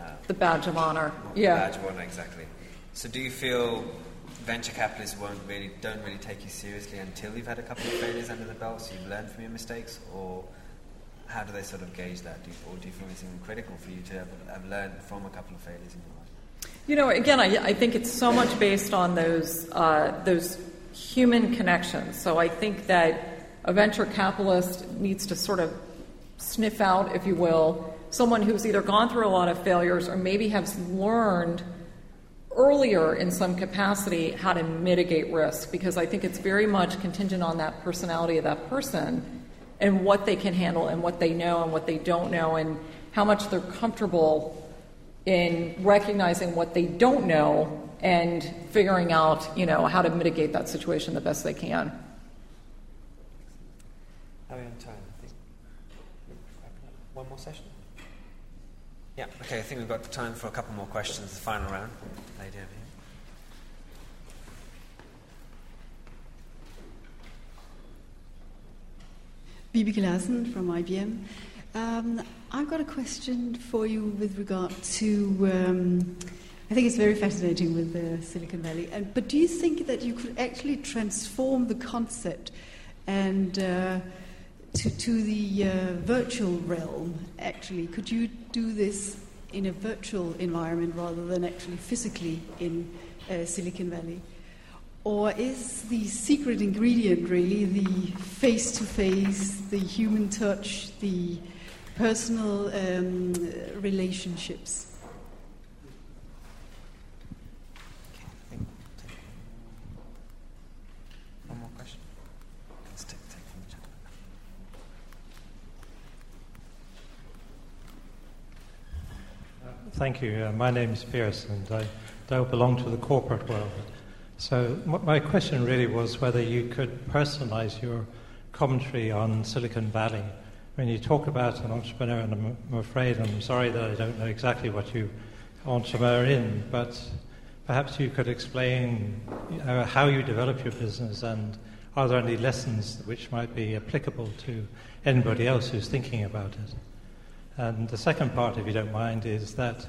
A: Uh,
B: the badge of honor.
A: the
B: Yeah.
A: badge of honor, exactly. So, do you feel venture capitalists won't really, don't really take you seriously until you've had a couple of failures under the belt, so you've learned from your mistakes, or how do they sort of gauge that? Do you, or do you feel it's even critical for you to have, have learned from a couple of failures in your life?
B: You know, again, I, I think it's so much based on those uh, those human connections. So I think that a venture capitalist needs to sort of sniff out, if you will, someone who's either gone through a lot of failures or maybe has learned earlier in some capacity how to mitigate risk because I think it's very much contingent on that personality of that person and what they can handle and what they know and what they don't know and how much they're comfortable in recognizing what they don't know and figuring out, you know, how to mitigate that situation the best they can.
A: Are we on time? I think. One more session? Yeah, okay, I think we've got time for a couple more questions, the final round. Lady over here.
T: Bibi Larsen from IBM. Um, I've got a question for you with regard to. Um, I think it's very fascinating with uh, Silicon Valley. And, but do you think that you could actually transform the concept and uh, to, to the uh, virtual realm? Actually, could you do this in a virtual environment rather than actually physically in uh, Silicon Valley? Or is the secret ingredient really the face to face, the human touch, the personal um, relationships?
A: One more question? Let's take, take from the chat.
U: Thank you. Uh, my name is Pierce, and I don't belong to the corporate world. So, m- my question really was whether you could personalize your commentary on Silicon Valley. When you talk about an entrepreneur, and I'm, I'm afraid, I'm sorry that I don't know exactly what you entrepreneur in, but perhaps you could explain know, how you develop your business and are there any lessons which might be applicable to anybody else who's thinking about it? And the second part, if you don't mind, is that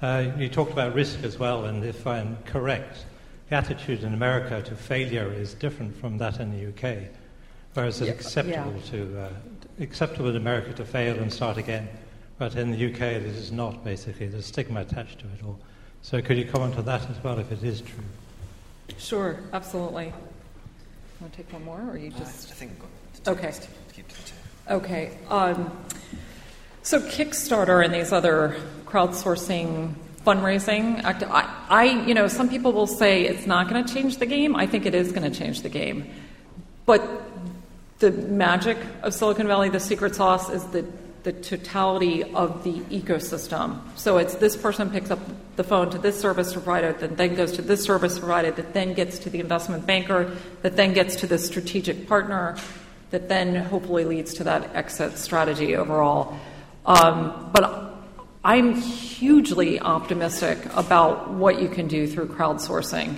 U: uh, you talked about risk as well, and if I'm correct, the attitude in America to failure is different from that in the UK, whereas it's
B: Yeah,
U: acceptable
B: yeah.
U: to uh, acceptable in America to fail and start again, but in the UK it is not. Basically, there's stigma attached to it all. So, could you comment on that as well, if it is true?
B: Sure, absolutely. Want to take one more, or you
A: Uh,
B: just?
A: I think we've
B: Okay.
A: minutes keep to the two.
B: Okay. Um, so Kickstarter and these other crowdsourcing fundraising act I, I you know some people will say it's not going to change the game. I think it is going to change the game. But the magic of silicon valley the secret sauce is the the totality of the ecosystem. So it's this person picks up the phone to this service provider that then goes to this service provider that then gets to the investment banker that then gets to the strategic partner that then hopefully leads to that exit strategy overall um, but I'm hugely optimistic about what you can do through crowdsourcing.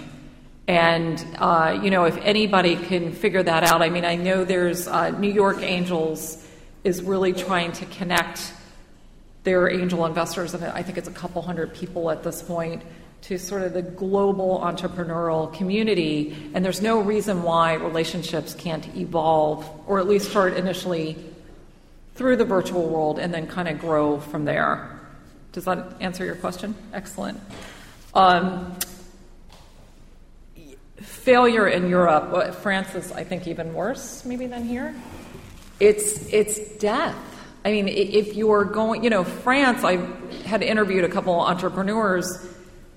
B: And, uh, you know, if anybody can figure that out, I mean, I know there's uh, New York Angels is really trying to connect their angel investors, and I think it's a couple hundred people at this point, to sort of the global entrepreneurial community. And there's no reason why relationships can't evolve, or at least start initially through the virtual world and then kind of grow from there. Does that answer your question? Excellent. Um, failure in Europe, France is, I think, even worse maybe than here. It's it's death. I mean, if you're going, you know, France. I had interviewed a couple of entrepreneurs.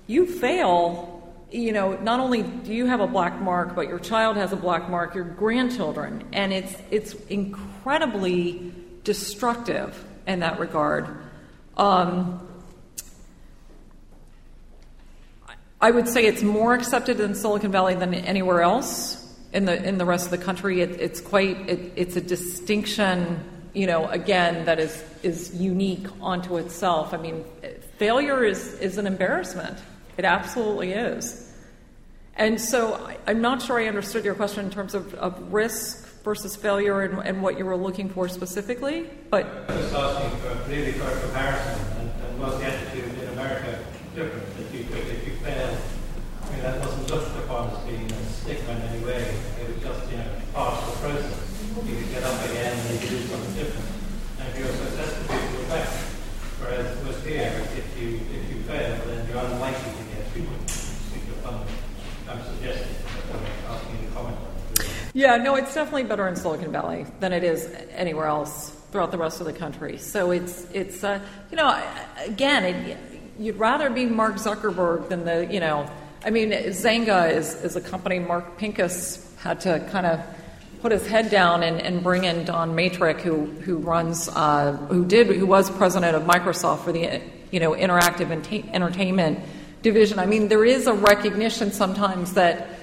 B: You fail, you know. Not only do you have a black mark, but your child has a black mark. Your grandchildren, and it's it's incredibly destructive in that regard. Um, I would say it's more accepted in Silicon Valley than anywhere else in the in the rest of the country. It, it's quite it, it's a distinction, you know, again that is is unique onto itself. I mean, failure is is an embarrassment. It absolutely is. And so I, I'm not sure I understood your question in terms of, of risk versus failure and, and what you were looking for specifically, but I
U: Just asking for really for a comparison, and, and was the attitude in America different? If you if you failed, I mean that wasn't looked upon as being a stigma in any way. It was just you know part of the process. You could get up again and you could do something different. And if you were successful, you were back. Whereas with here, if you if you fail, then you're unlikely to get people particular funding. I'm suggesting, uh, asking you to comment on it.
B: Yeah, no, it's definitely better in Silicon Valley than it is anywhere else throughout the rest of the country. So it's it's uh, you know again, it, you'd rather be Mark Zuckerberg than the you know. I mean, Zynga is is a company Mark Pincus had to kind of put his head down and, and bring in Don Mattrick, who who runs uh, who did who was president of Microsoft for the you know interactive enta- entertainment division. I mean, there is a recognition sometimes that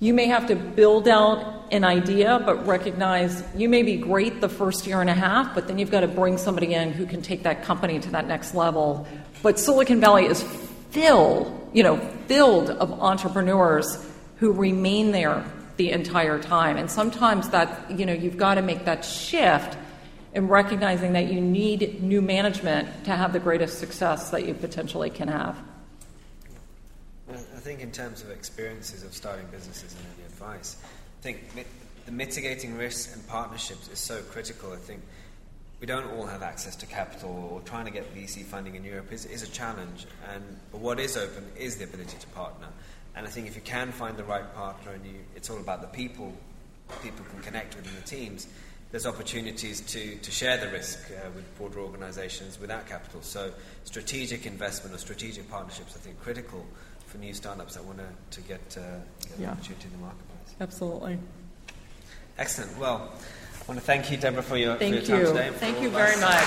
B: you may have to build out an idea, but recognize you may be great the first year and a half, but then you've got to bring somebody in who can take that company to that next level. But Silicon Valley is filled, you know, filled of entrepreneurs who remain there the entire time. And sometimes that, you know, you've got to make that shift in recognizing that you need new management to have the greatest success that you potentially can have.
A: I think in terms of experiences of starting businesses and any advice, I think the mitigating risks and partnerships is so critical. I think we don't all have access to capital, or trying to get VC funding in Europe is, is a challenge. And but what is open is the ability to partner. And I think if you can find the right partner, and you, it's all about the people, people can connect within the teams. There's opportunities to, to share the risk uh, with broader organisations without capital. So strategic investment or strategic partnerships, I think, critical for new startups that want to, to get, uh, get an
B: Yeah.
A: opportunity in the marketplace.
B: Absolutely.
A: Excellent. Well, I want to thank you, Deborah, for your,
B: Thank
A: for your time
B: you.
A: today.
B: Thank you very
A: us.
B: much.